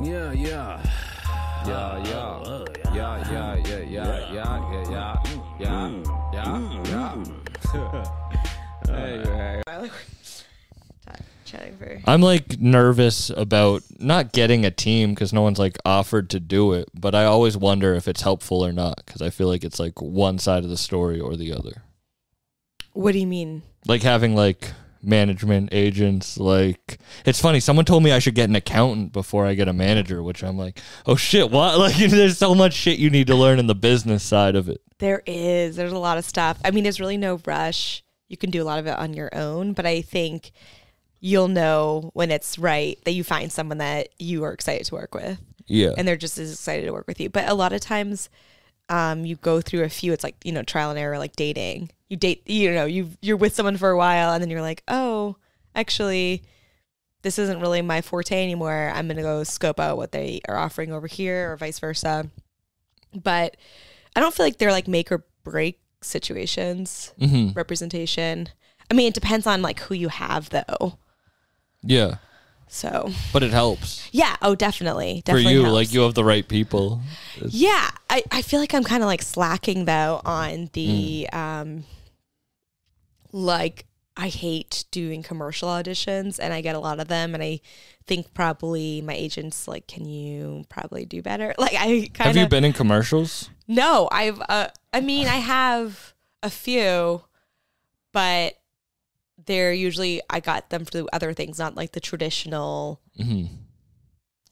Ah, yeah, yeah. Yeah, yeah. Yeah, yeah, yeah, yeah, yeah, yeah, yeah, yeah, hmm. yeah, hmm. yeah. Hmm. Anyway. Chatting for I'm like nervous about not getting a team because no one's like offered to do it, but I always wonder if it's helpful or not because I feel like it's like one side of the story or the other. what do you mean? Like having like management agents, like it's funny. Someone told me I should get an accountant before I get a manager, which I'm like, oh shit, what? Like there's so much shit you need to learn in the business side of it. There is. There's a lot of stuff. I mean, there's really no rush. You can do a lot of it on your own, but I think you'll know when it's right that you find someone that you are excited to work with Yeah. and they're just as excited to work with you. But a lot of times um, you go through a few, it's like, you know, trial and error, like dating. You date, you know, you you're with someone for a while and then you're like, oh, actually, this isn't really my forte anymore. I'm going to go scope out what they are offering over here or vice versa. But I don't feel like they're like make or break situations, hmm representation. I mean, it depends on like who you have though. Yeah. So But it helps. yeah, oh, definitely, For you, helps. like you have the right people. Yeah, I, I feel like I'm kind of like slacking though on the um like I hate doing commercial auditions and I get a lot of them and I think probably my agents like can you probably do better? Like I kind of. Have you been in commercials? No, I've uh I mean I have a few but they're usually I got them through other things, not like the traditional hmm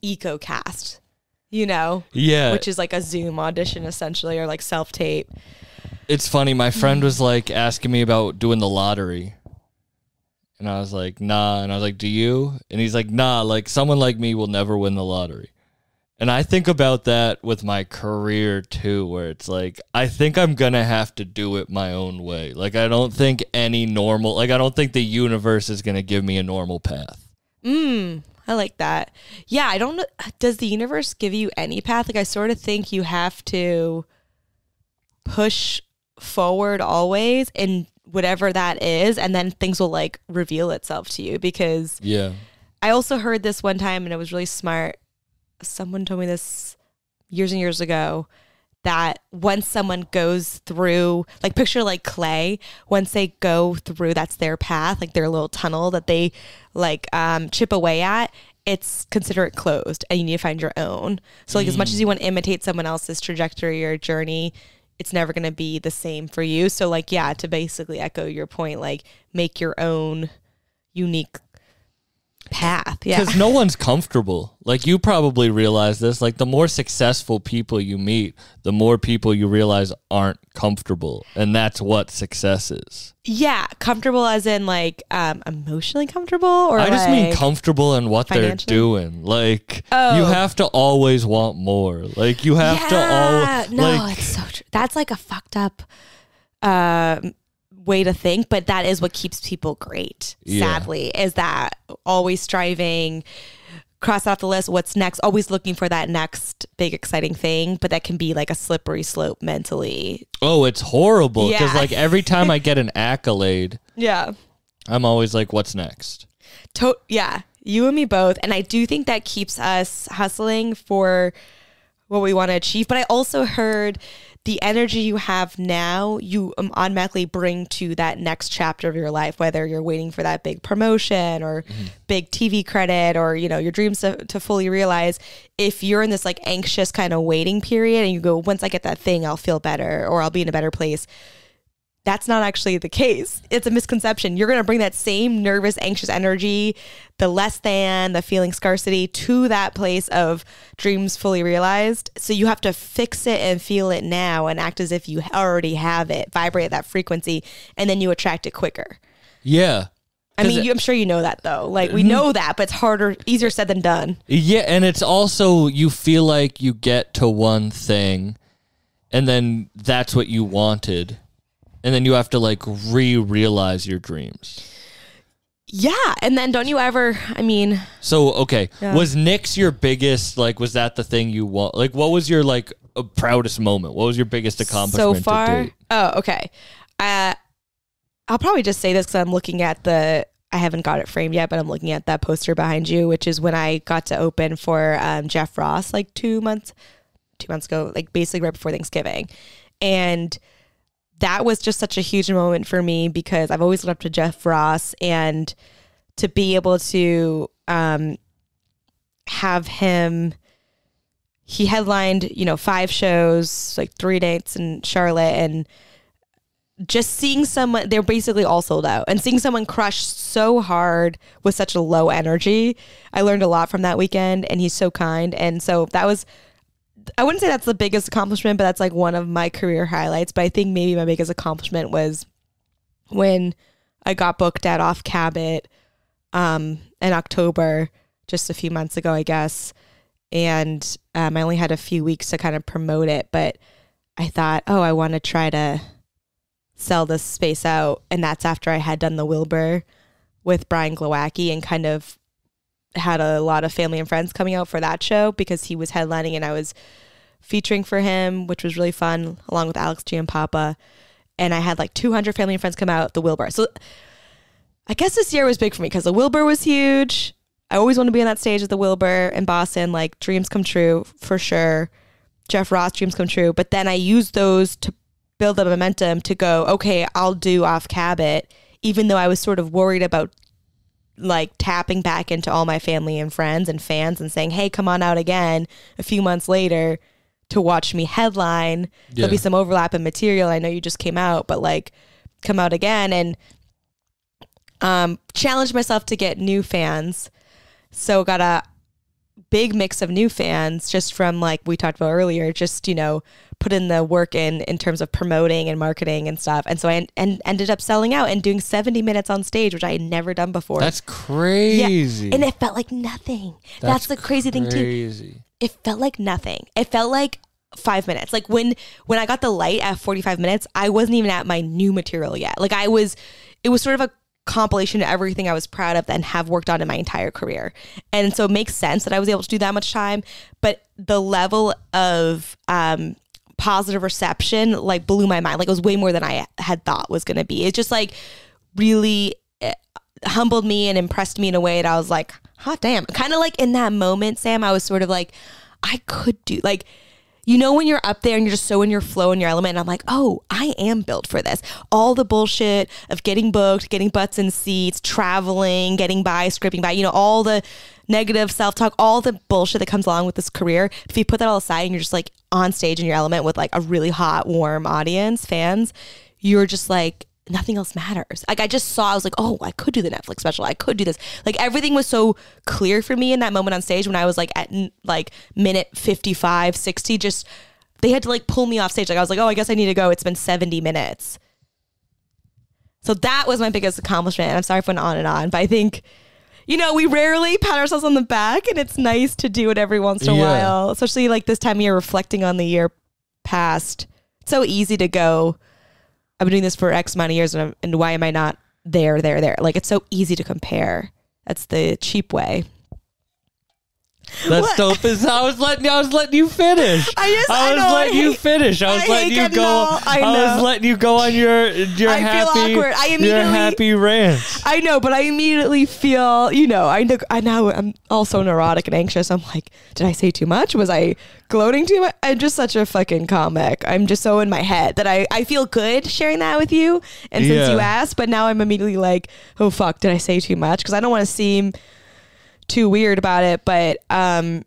eco cast, you know? Yeah. which is like a Zoom audition essentially, or like self tape. It's funny. My friend was like asking me about doing the lottery. And I was like, nah. And I was like, do you? And he's like, nah, like someone like me will never win the lottery. And I think about that with my career too, where it's like, I think I'm going to have to do it my own way. Like, I don't think any normal, like, I don't think the universe is going to give me a normal path. Mm, I like that. Yeah, I don't know. Does the universe give you any path? Like, I sort of think you have to push forward always in whatever that is, and then things will like reveal itself to you. Because Yeah. I also heard this one time, and it was really smart. Someone told me this years and years ago that once someone goes through, like picture like clay, once they go through, that's their path, like their little tunnel that they like um, chip away at. It's consider it closed, and you need to find your own. So, like, as much as you want to imitate someone else's trajectory or journey, it's never going to be the same for you. So, like, yeah, to basically echo your point, like, make your own unique path. Yeah. Because no one's comfortable. Like you probably realize this. Like the more successful people you meet, the more people you realize aren't comfortable, and that's what success is. Yeah, comfortable as in like um emotionally comfortable or I just mean comfortable in what they're doing. Like Oh. you have to always want more. Like you have to yeah, all no, like it's so true. That's like a fucked up um way to think, but that is what keeps people great. Yeah. Sadly, is that always striving cross off the list what's next always looking for that next big exciting thing but that can be like a slippery slope mentally oh, it's horrible. Because Yeah. like every time I get an accolade, yeah I'm always like, what's next? To- yeah, you and me both. And I do think that keeps us hustling for what we want to achieve. But I also heard the energy you have now, you um, automatically bring to that next chapter of your life, whether you're waiting for that big promotion or big TV credit or, you know, your dreams to, to fully realize. If you're in this like anxious kind of waiting period and you go, once I get that thing, I'll feel better or I'll be in a better place that's not actually the case. It's a misconception. You're going to bring that same nervous, anxious energy, the less than, the feeling scarcity to that place of dreams fully realized. So you have to fix it and feel it now and act as if you already have it, vibrate that frequency, and then you attract it quicker. Yeah. I mean, you, I'm sure you know that though. Like we mm-hmm. know that, but it's harder, easier said than done. Yeah, and it's also you feel like you get to one thing and then that's what you wanted. And then you have to like re-realize your dreams. Yeah, and then don't you ever? I mean, So, okay, Yeah. was Nick's your biggest like was that the thing you want? Like what was your like uh, proudest moment? What was your biggest accomplishment so far. Oh, okay. Uh, I'll probably just say this because I'm looking at the I haven't got it framed yet, but I'm looking at that poster behind you, which is when I got to open for um, Jeff Ross like two months, two months ago, like basically right before Thanksgiving, and that was just such a huge moment for me because I've always looked up to Jeff Ross and to be able to um, have him. He headlined, you know, five shows, like three dates in Charlotte, and just seeing someone they're basically all sold out and seeing someone crush so hard with such a low energy i learned a lot from that weekend and he's so kind and so that was i wouldn't say that's the biggest accomplishment but that's like one of my career highlights but i think maybe my biggest accomplishment was when i got booked at off cabot um in october just a few months ago i guess and um, i only had a few weeks to kind of promote it but i thought oh i want to try to sell this space out. And that's after I had done the Wilbur with Brian Glowacki and kind of had a lot of family and friends coming out for that show because he was headlining and I was featuring for him, which was really fun, along with Alex Giampapa. And I had like 200 family and friends come out the Wilbur. So I guess this year was big for me because the Wilbur was huge. I always want to be on that stage at the Wilbur in Boston. Like dreams come true for sure. Jeff Ross dreams come true. But then I used those to build the momentum to go, okay, I'll do off Cabot, even though I was sort of worried about like tapping back into all my family and friends and fans and saying, hey, come on out again a few months later to watch me headline. Yeah. There'll be some overlap in material. I know you just came out, but like come out again and um, challenge myself to get new fans. So got a big mix of new fans just from like we talked about earlier, just, you know, put in the work in in terms of promoting and marketing and stuff. And so I and ended up selling out and doing 70 minutes on stage, which I had never done before. That's crazy. Yeah. And it felt like nothing. That's, That's the crazy, crazy thing too. It felt like nothing. It felt like five minutes. Like when when I got the light at 45 minutes, I wasn't even at my new material yet. Like I was it was sort of a compilation of everything I was proud of and have worked on in my entire career. And so it makes sense that I was able to do that much time. But the level of um, positive reception like blew my mind. Like it was way more than I had thought was going to be. It just like really eh, humbled me and impressed me in a way that I was like, hot damn. Kind of like in that moment, Sam, I was sort of like, I could do like you know when you're up there and you're just so in your flow and your element and i'm like oh i am built for this. All the bullshit of getting booked getting butts in seats traveling getting by scripting by you know all the negative self-talk all the bullshit that comes along with this career. If you put that all aside and you're just like on stage in your element with like a really hot warm audience fans you're just like nothing else matters. Like I just saw, I was like, oh, I could do the Netflix special. I could do this. Like everything was so clear for me in that moment on stage when I was like at like minute 55, 60, just they had to like pull me off stage. Like I was like, oh, I guess I need to go. It's been 70 minutes. So that was my biggest accomplishment. And I'm sorry for went on and on, but I think, you know, we rarely pat ourselves on the back and it's nice to do it every once in a yeah. while, especially like this time of year reflecting on the year past. It's so easy to go, I've been doing this for X amount of years, and, and why am I not there, there, there? Like it's so easy to compare. That's the cheap way. That's what? dope. Is I was letting I was letting you finish. I just I, I was know, letting you finish. I was I letting you go. I. I was letting you go on your your I happy feel awkward. I immediately, your happy rant. I know, but I immediately feel you know I know I now I'm also neurotic and anxious. I'm like, did I say too much? Was I gloating too much? I'm just such a fucking comic. I'm just so in my head that I I feel good sharing that with you. And since yeah. you asked, but now I'm immediately like, oh fuck, did I say too much? Because I don't want to seem too weird about it, but um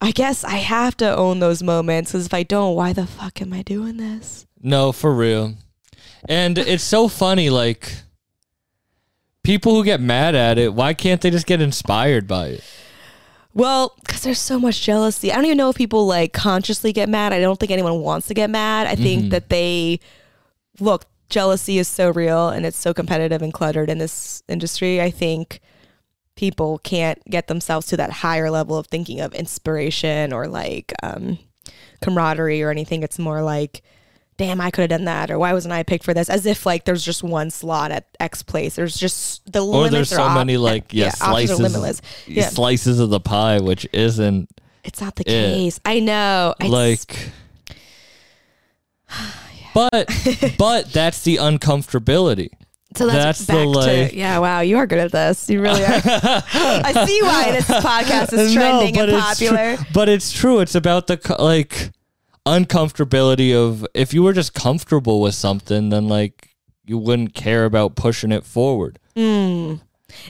I guess I have to own those moments because if I don't, why the fuck am I doing this? No, for real. And it's so funny, like people who get mad at it, why can't they just get inspired by it? Well, because there's so much jealousy. I don't even know if people like consciously get mad. I don't think anyone wants to get mad. I think mm-hmm. that they look, jealousy is so real and it's so competitive and cluttered in this industry. I think people can't get themselves to that higher level of thinking of inspiration or like um, camaraderie or anything. It's more like, damn, I could have done that, or why wasn't I picked for this? As if like there's just one slot at X place. There's just the limitless. or there's so op- many like yeah, yeah slices, limitless. Yeah. slices of the pie, which isn't. It's not the it. case. I know. Like. but but that's the uncomfortability So that's, That's the back life. to yeah. Wow, you are good at this. You really are. I see why this podcast is trending and it's popular. tru- but it's true. It's about the like uncomfortability of if you were just comfortable with something, then like you wouldn't care about pushing it forward. Mm.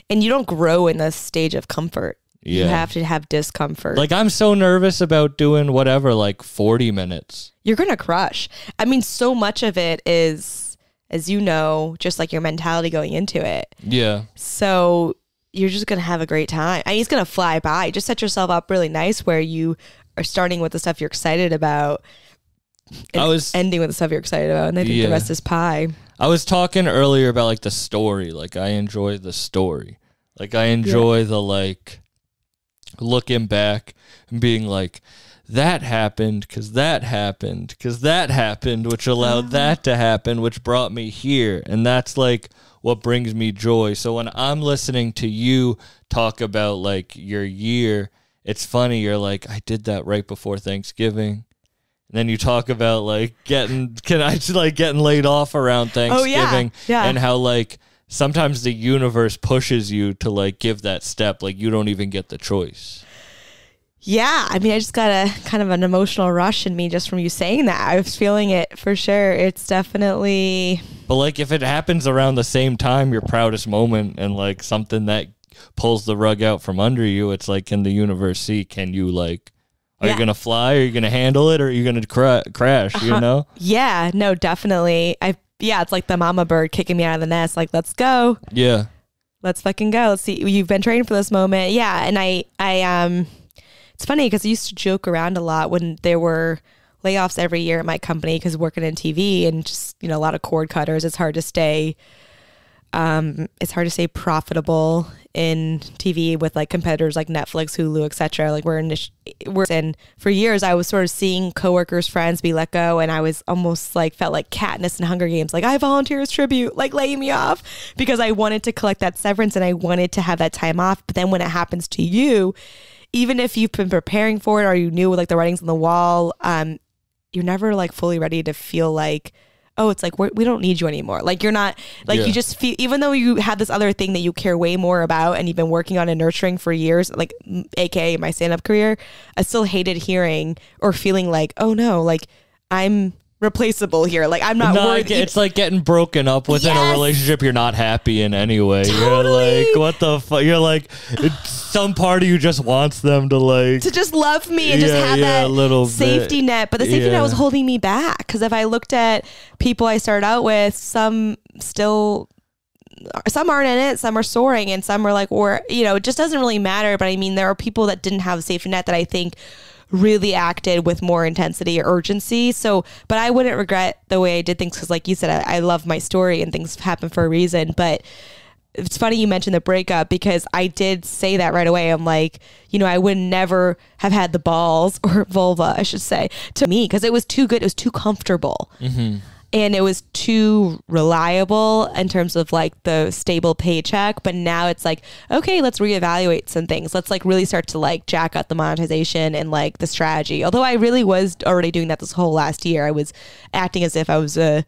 And you don't grow in this stage of comfort. You have to have discomfort. Like I'm so nervous about doing whatever, like 40 minutes. you're gonna crush. I mean, so much of it is, as you know, just like your mentality going into it. Yeah. So you're just gonna have a great time. I mean, it's gonna fly by. Just set yourself up really nice where you are starting with the stuff you're excited about. And I was ending with the stuff you're excited about, and I think Yeah. the rest is pie. I was talking earlier about like the story. Like I enjoy the story. Like I enjoy the like looking back and being like that happened cuz that happened cuz that happened which allowed uh-huh. that to happen which brought me here and that's like what brings me joy. So when I'm listening to you talk about like your year, it's funny you're like I did that right before Thanksgiving. And then you talk about like getting can I just like getting laid off around Oh, yeah. Thanksgiving Yeah. and how like sometimes the universe pushes you to like give that step like you don't even get the choice. Yeah, I mean, I just got a kind of an emotional rush in me just from you saying that. I was feeling it for sure. It's definitely But like if it happens around the same time your proudest moment and like something that pulls the rug out from under you, it's like can the universe see can you like are Yeah. you going to fly? Are you going to handle it or are you going to cra- crash, Uh-huh. you know? yeah, no, definitely. I yeah, it's like the mama bird kicking me out of the nest. Like, let's go. Yeah. let's fucking go. Let's see. You've been training for this moment. Yeah. And I, I, um, it's funny because I used to joke around a lot when there were layoffs every year at my company because working in TV and just, you know, a lot of cord cutters, it's hard to stay, um, it's hard to stay profitable in TV with like competitors like Netflix, Hulu, etc. Like we're in, we're in for years I was sort of seeing coworkers, friends be let go, and I was almost like felt like Katniss in Hunger Games, like I volunteer as tribute, like lay me off because I wanted to collect that severance and I wanted to have that time off. But then when it happens to you, even if you've been preparing for it or you knew like the writings on the wall, um, you're never like fully ready to feel like oh it's like we're, we don't need you anymore like you're not like Yeah. you just feel even though you have this other thing that you care way more about and you've been working on and nurturing for years like aka my stand-up career i still hated hearing or feeling like oh no like i'm replaceable here like i'm not No, I worthy it's like getting broken up within Yes. a relationship you're not happy in anyway. Totally. You're like, what the fuck? You're like, it's, some part of you just wants them to like. to just love me and just have yeah, that little safety bit. net. But the safety net was holding me back because if I looked at people I started out with, some still. Some aren't in it, some are soaring, and some are like, or, you know, it just doesn't really matter. But I mean, there are people that didn't have a safety net that I think really acted with more intensity or urgency. So, but I wouldn't regret the way I did things because, like you said, I, I love my story and things happen for a reason. But it's funny you mentioned the breakup because I did say that right away. I'm like, you know, I would never have had the balls or vulva, I should say, to me because it was too good. It was too comfortable. Mm-hmm. And it was too reliable in terms of like the stable paycheck. But now it's like, okay, let's reevaluate some things. Let's like really start to like jack up the monetization and like the strategy. Although I really was already doing that this whole last year. I was acting as if I was a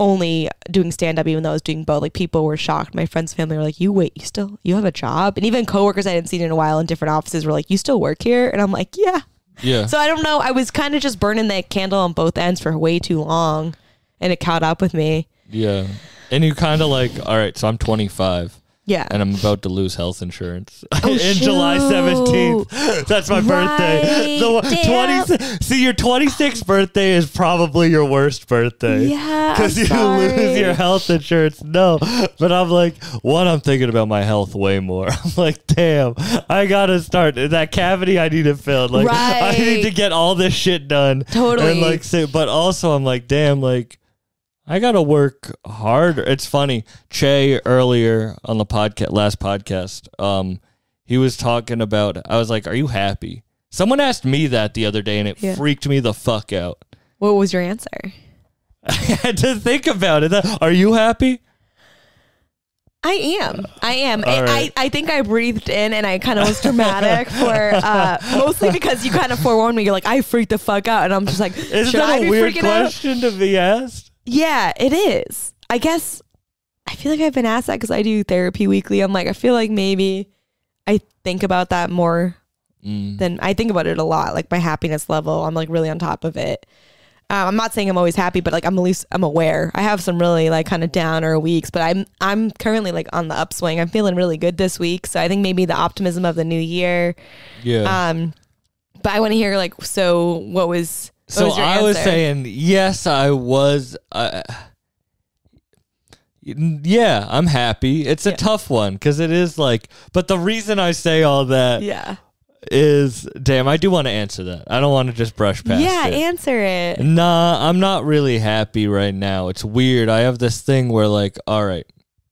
only doing stand up, even though I was doing both. Like people were shocked. My friends' family were like, "You wait, you still you have a job?" And even coworkers I hadn't seen in a while in different offices were like, "You still work here?" And I'm like, "Yeah." Yeah. So I don't know. I was kind of just burning that candle on both ends for way too long, and it caught up with me. yeah. And you kind of like, all right, so I'm 25 Yeah. and I'm about to lose health insurance Oh, in July 17th. That's my birthday. Right, The damn. 20, see, your 26th birthday is probably your worst birthday. Yeah, Because you sorry. lose your health insurance. No. But I'm like, one, I'm thinking about my health way more. I'm like, damn, I got to start. That cavity I need to fill. Like, I need to get all this shit done. Totally. And like, say, but also, I'm like, damn, like, I gotta work harder. It's funny. Che earlier on the podcast, last podcast, um, he was talking about. I was like, "Are you happy?" Someone asked me that the other day, and it Yeah. freaked me the fuck out. What was your answer? I had to think about it. Are you happy? I am. I am. I, right. I, I think I breathed in and I kind of was dramatic for uh, mostly because you kind of forewarned me. You're like, I freaked the fuck out. And I'm just like, Isn't that a be weird freaking out? question to be asked? Yeah, it is. I guess I feel like I've been asked that because I do therapy weekly. I'm like, I feel like maybe I think about that more Mm. than I think about it a lot. Like my happiness level, I'm like really on top of it. Um, I'm not saying I'm always happy, but like I'm at least I'm aware. I have some really like kind of downer weeks, but I'm I'm currently like on the upswing. I'm feeling really good this week, so I think maybe the optimism of the new year. Yeah. Um, but I want to hear like, so what was? So was I was saying yes, I was. Uh, yeah, I'm happy. It's a Yeah. tough one because it is like. But the reason I say all that yeah, is, damn, I do want to answer that. I don't want to just brush past yeah, it. answer it. Nah, I'm not really happy right now. It's weird. I have this thing where like, all right.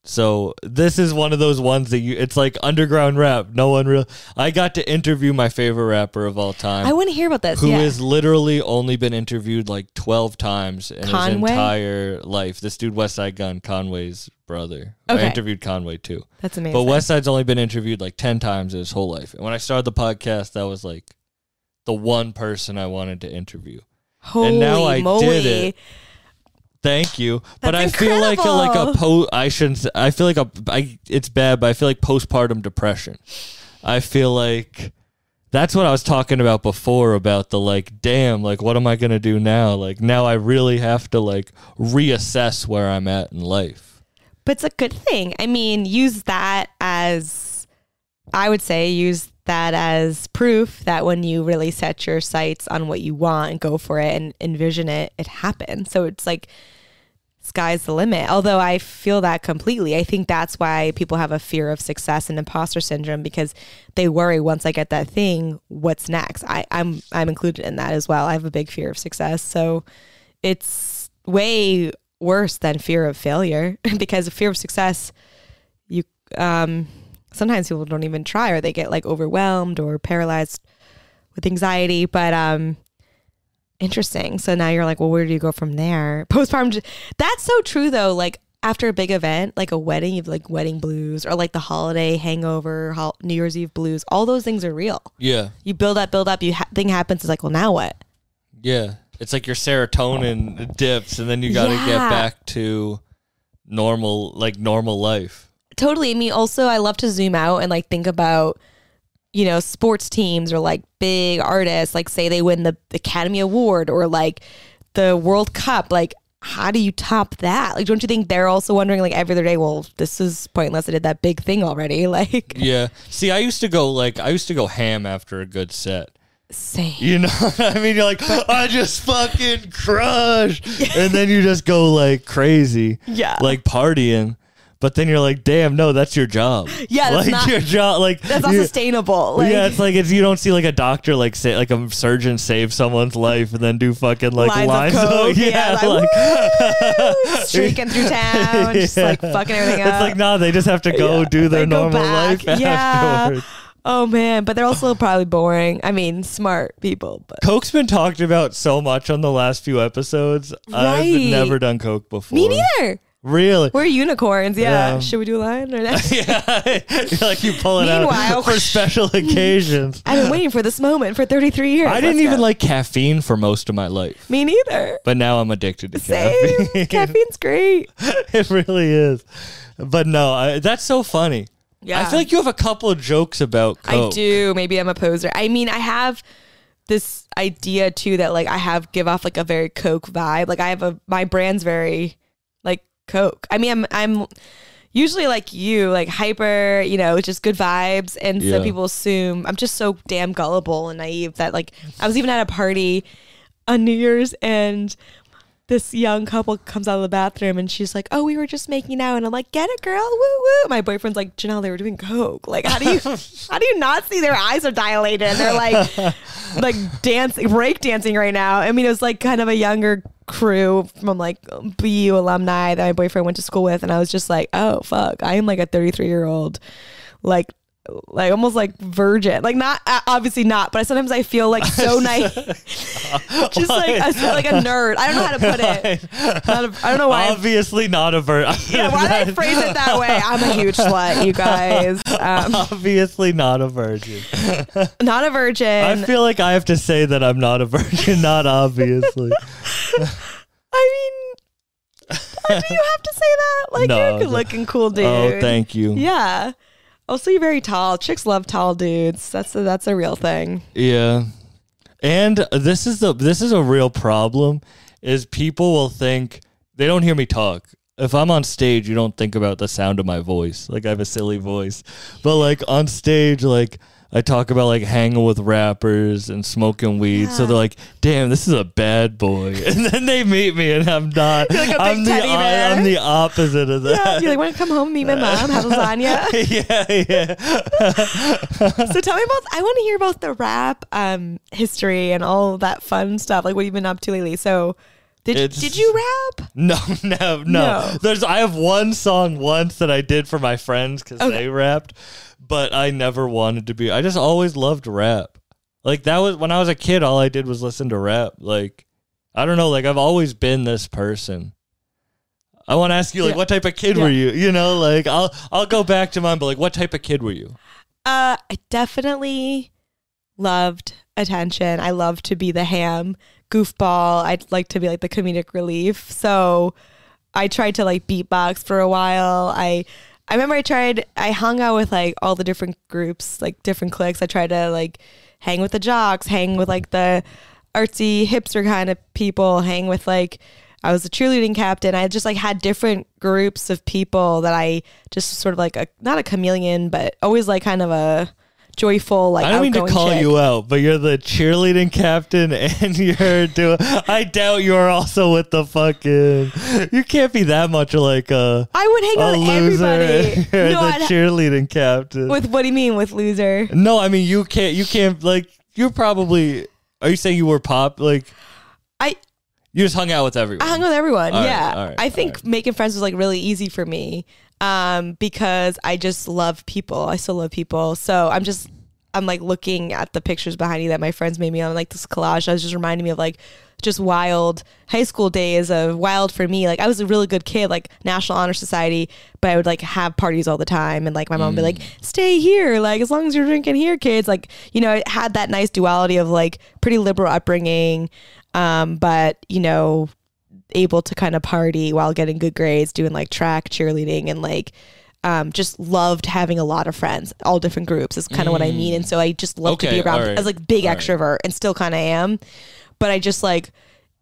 So this is one of those ones that you it's like underground rap. No one real I got to interview my favorite rapper of all time. I want to hear about this. who yeah. has literally only been interviewed like 12 times in Conway? his entire life. This dude Westside Gunn, Conway's brother. Okay. I interviewed Conway too. That's amazing. But Westside's only been interviewed like 10 times in his whole life. And when I started the podcast, that was like the one person I wanted to interview. Holy and now I moly. did it. Thank you. but I That's feel like a, like a incredible. po I shouldn't I feel like a I it's bad, but I feel like postpartum depression. I feel like that's what I was talking about before about the like damn like what am I going to do now? Like now I really have to like reassess where I'm at in life. But it's a good thing. I mean, use that as, I would say, use that as proof that when you really set your sights on what you want and go for it and envision it, it happens. So it's like, sky's the limit. Although I feel that completely. I think that's why people have a fear of success and imposter syndrome because they worry once I get that thing, what's next? I, I'm I'm included in that as well. I have a big fear of success. So it's way worse than fear of failure because fear of success you um sometimes people don't even try or they get like overwhelmed or paralyzed with anxiety but um interesting so now you're like well where do you go from there postpartum that's so true though like after a big event like a wedding you have like wedding blues or like the holiday hangover new year's eve blues all those things are real Yeah. you build up build up you ha- thing happens it's like well now what Yeah. It's like your serotonin dips and then you got to get back to normal like normal life. Totally. I mean, also, I love to zoom out and like think about, you know, sports teams or like big artists, like say they win the Academy Award or like the World Cup. Like, how do you top that? Like, don't you think they're also wondering, like, every other day, well, this is pointless. I did that big thing already. Like, Yeah. See, I used to go like I used to go ham after a good set. same. You know what I mean? You're like, I just fucking crushed. And then you just go like crazy. Yeah. Like partying. But then you're like, damn, no, that's your job. Yeah, that's like not- your job. Like That's not sustainable. Like, yeah, it's like it's you don't see like a doctor like say like a surgeon save someone's life and then do fucking like Lines of lines, coke, yeah, like, like, streaking through town, just like fucking everything up. It's like no, they just have to go Yeah, do their they normal life Yeah. afterwards. Oh man, but they're also probably boring. I mean, smart people, but Coke's been talked about so much on the last few episodes. I've never done Coke before. me neither. Really? We're unicorns. Yeah. Yeah. Should we do a line or not? yeah, like you pull it Meanwhile- out for special occasions. I've been waiting for this moment for 33 years. I didn't Let's even go. like caffeine for most of my life, Me neither. but now I'm addicted to Same. caffeine. Caffeine's great. it really is. But no, I, that's so funny. Yeah. I feel like you have a couple of jokes about Coke. I do. Maybe I'm a poser. I mean, I have this idea too that like I have give off like a very Coke vibe. Like I have a my brand's very Coke. I mean, I'm I'm usually like you, like hyper, you know, just good vibes. And Yeah. some people assume I'm just so damn gullible and naive that like I was even at a party on New Year's and this young couple comes out of the bathroom and she's like, "Oh, we were just making out," and I'm like, "Get it, girl, woo woo." My boyfriend's like, "Janelle, they were doing coke. Like, how do you, how do you not see their eyes are dilated and they're like, like dancing, break dancing right now?" I mean, it was like kind of a younger crew from like BU alumni that my boyfriend went to school with, and I was just like, "Oh fuck, I am like a 33 year old, like." Like almost like virgin, like not uh, obviously not, but sometimes I feel like so nice, just like I feel like a nerd. I don't know how to put it. Not a, I don't know why. Obviously not a virgin. yeah, why did I phrase it that way? I'm a huge slut, you guys. Um, Obviously not a virgin. not a virgin. I feel like I have to say that I'm not a virgin, not obviously. I mean, Do you have to say that? Like No, you're a good looking, cool dude. Oh, thank you. Yeah. Oh, also, you're very tall. Chicks love tall dudes. That's a, that's a real thing. Yeah. And this is the this is a real problem is people will think they don't hear me talk. If I'm on stage, you don't think about the sound of my voice. Like I have a silly voice. But like on stage like I talk about like hanging with rappers and smoking weed. So they're like, "Damn, this is a bad boy." And then they meet me and I'm not. You're like a I'm the bear. I'm the opposite of Yeah. that. You're like, want to come home meet my mom, have lasagna? yeah, yeah. so tell me about. I want to hear about the rap um, history and all that fun stuff. Like, what you've been up to lately. So, did It's- did you rap? No, no, no, No. There's I have one song once that I did for my friends because Okay. they rapped, but I never wanted to be. I just always loved rap. Like that was when I was a kid. All I did was listen to rap. Like I don't know. Like I've always been this person. I want to ask you, like, Yeah. what type of kid Yeah. were you? You know, like I'll I'll go back to mine, but like, what type of kid were you? Uh, I definitely loved attention. I loved to be the ham goofball. I'd like to be like the comedic relief. So I tried to like beatbox for a while. I I remember I tried I hung out with like all the different groups, like different cliques. I tried to like hang with the jocks, hang with like the artsy hipster kind of people, hang with like I was a cheerleading captain. I just like had different groups of people that I just sort of like a not a chameleon, but always like kind of a joyful like I don't mean to call chick. you out, but you're the cheerleading captain and you're doing. I doubt you're also with the fucking. You can't be that much like a, I would hang out with loser. everybody. You're no, the I'd- cheerleading captain. with what do you mean with loser? no, I mean you can't. You can't like. You're probably. Are you saying you were pop? Like I you just hung out with everyone. I hung with everyone. All right, yeah. all right, I think all making friends was like really easy for me. Um, because I just love people. I still love people. So I'm just I'm like looking at the pictures behind me that my friends made me on like this collage. I was just reminding me of like just wild high school days of wild for me. Like I was a really good kid, like National Honor Society, but I would like have parties all the time and like my mom would be like, stay here, like as long as you're drinking here, kids. Like, you know, it had that nice duality of like pretty liberal upbringing. Um, but you know, able to kind of party while getting good grades, doing like track, cheerleading, and like um, just loved having a lot of friends, all different groups is kind of what I mean. And so I just love to be around. right, I was like big all right. extrovert and still kind of am, but I just like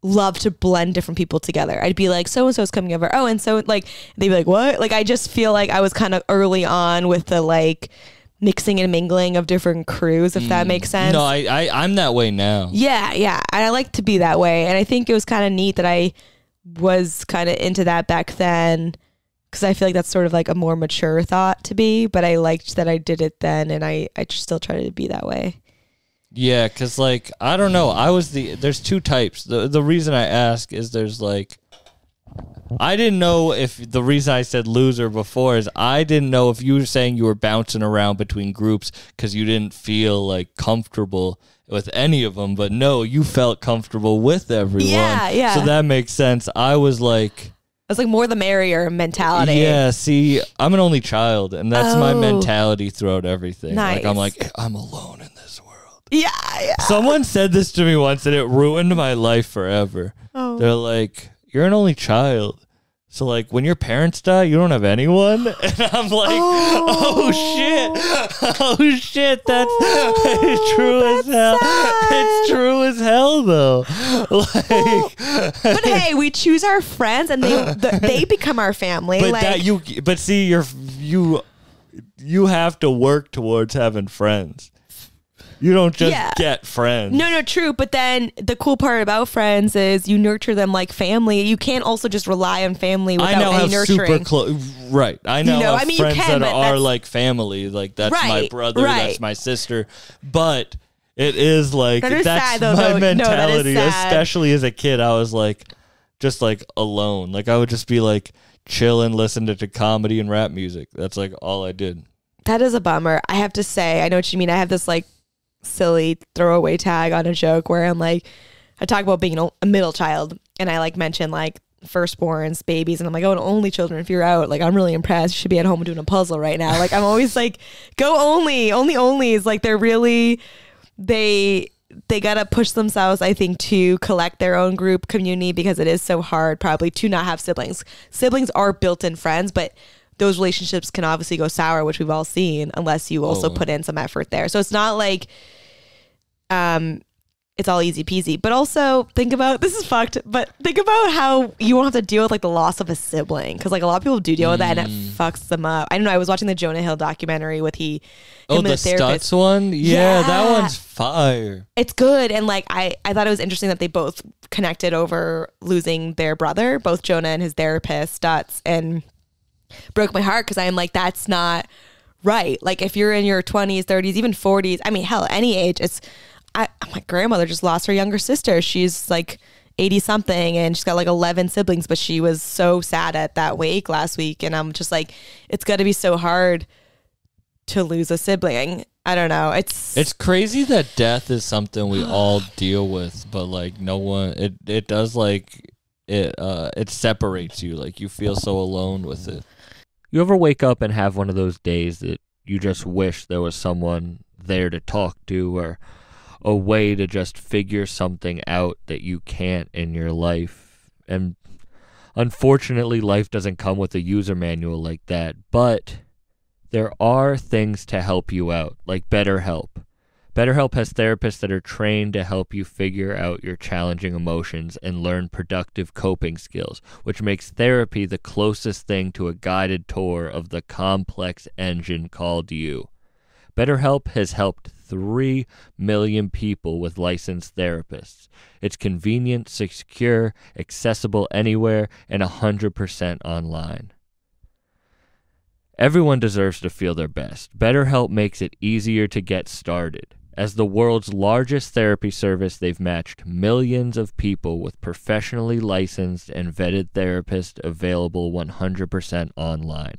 love to blend different people together. I'd be like, so and so's coming over. Oh, and so like they'd be like, what? Like I just feel like I was kind of early on with the like mixing and mingling of different crews, if that makes sense. Mm. no, I, I I'm that way now. Yeah, yeah. And I like to be that way. And I think it was kind of neat that I was kind of into that back then because I feel like that's sort of like a more mature thought to be. But I liked that I did it then and I, I still try to be that way. Yeah, cause like I don't know. I was the there's two types. The the reason I ask is there's like I didn't know if the reason I said loser before is I didn't know if you were saying you were bouncing around between groups because you didn't feel like comfortable with any of them. But no, you felt comfortable with everyone. Yeah, yeah. So that makes sense. I was like, I was like more the merrier mentality. yeah. See, I'm an only child, and that's my Oh. mentality throughout everything. Like I'm like I'm alone in this world. Yeah. yeah. Someone said this to me once and it ruined my life forever. Oh. They're like, You're an only child. So like when your parents die, you don't have anyone? And I'm like, oh, oh, shit. Oh shit. That's it's oh, true as hell. It's true as hell though. Like But hey, we choose our friends and they the, they become our family. but like, that you but see you're you you have to work towards having friends. You don't just Yeah. get friends. No, no, true. But then the cool part about friends is you nurture them like family. You can't also just rely on family without I now any nurturing. super close. Right. I now know, have I mean, you friends can, that are like family. Like that's my Right, brother. That's my sister. But it is like That is that's sad, though. my No, no, mentality. sad. Especially as a kid, I was like just like alone. Like I would just be like chilling, listening to comedy and rap music. That's like all I did. That is a bummer. I have to say, I know what you mean. I have this like silly throwaway tag on a joke where I'm like, I talk about being a middle child and I like mention like firstborns, babies, and I'm like, oh, and only children. If you're out, like, I'm really impressed. You should be at home doing a puzzle right now. Like, I'm always like, go only, only onlys. Like, they're really, they, they gotta push themselves, I think, to collect their own group community because it is so hard probably to not have siblings. Siblings are built-in friends, but those relationships can obviously go sour, which we've all seen, unless you also Oh. put in some effort there. So it's not like um it's all easy peasy. But also think about this is fucked, but think about how you won't have to deal with like the loss of a sibling. Cause like a lot of people do deal with that and it Mm. fucks them up. I don't know. I was watching the Jonah Hill documentary with he Oh, him the therapist. Stutz one? Yeah, that Yeah. one's fire. It's good. And like I, I thought it was interesting that they both connected over losing their brother, both Jonah and his therapist, Stutz, and broke my heart because I'm like, that's not right. Like if you're in your 20s, 30s, even 40s, I mean, hell, any age, it's I my grandmother just lost her younger sister. She's like 80 something and she's got like 11 siblings, but she was so sad at that wake last week. And I'm just like, it's got to be so hard to lose a sibling. I don't know. It's It's crazy that death is something we all deal with, but like no one it it does like it uh it separates you. Like you feel so alone with it. You ever wake up and have one of those days that you just wish there was someone there to talk to or a way to just figure something out that you can't in your life. And unfortunately life doesn't come with a user manual like that, but there are things to help you out, like BetterHelp. BetterHelp has therapists that are trained to help you figure out your challenging emotions and learn productive coping skills, which makes therapy the closest thing to a guided tour of the complex engine called you. BetterHelp has helped 3 million people with licensed therapists. It's convenient, secure, accessible anywhere, and 100% online. Everyone deserves to feel their best. BetterHelp makes it easier to get started. As the world's largest therapy service, they've matched millions of people with professionally licensed and vetted therapists available 100% online.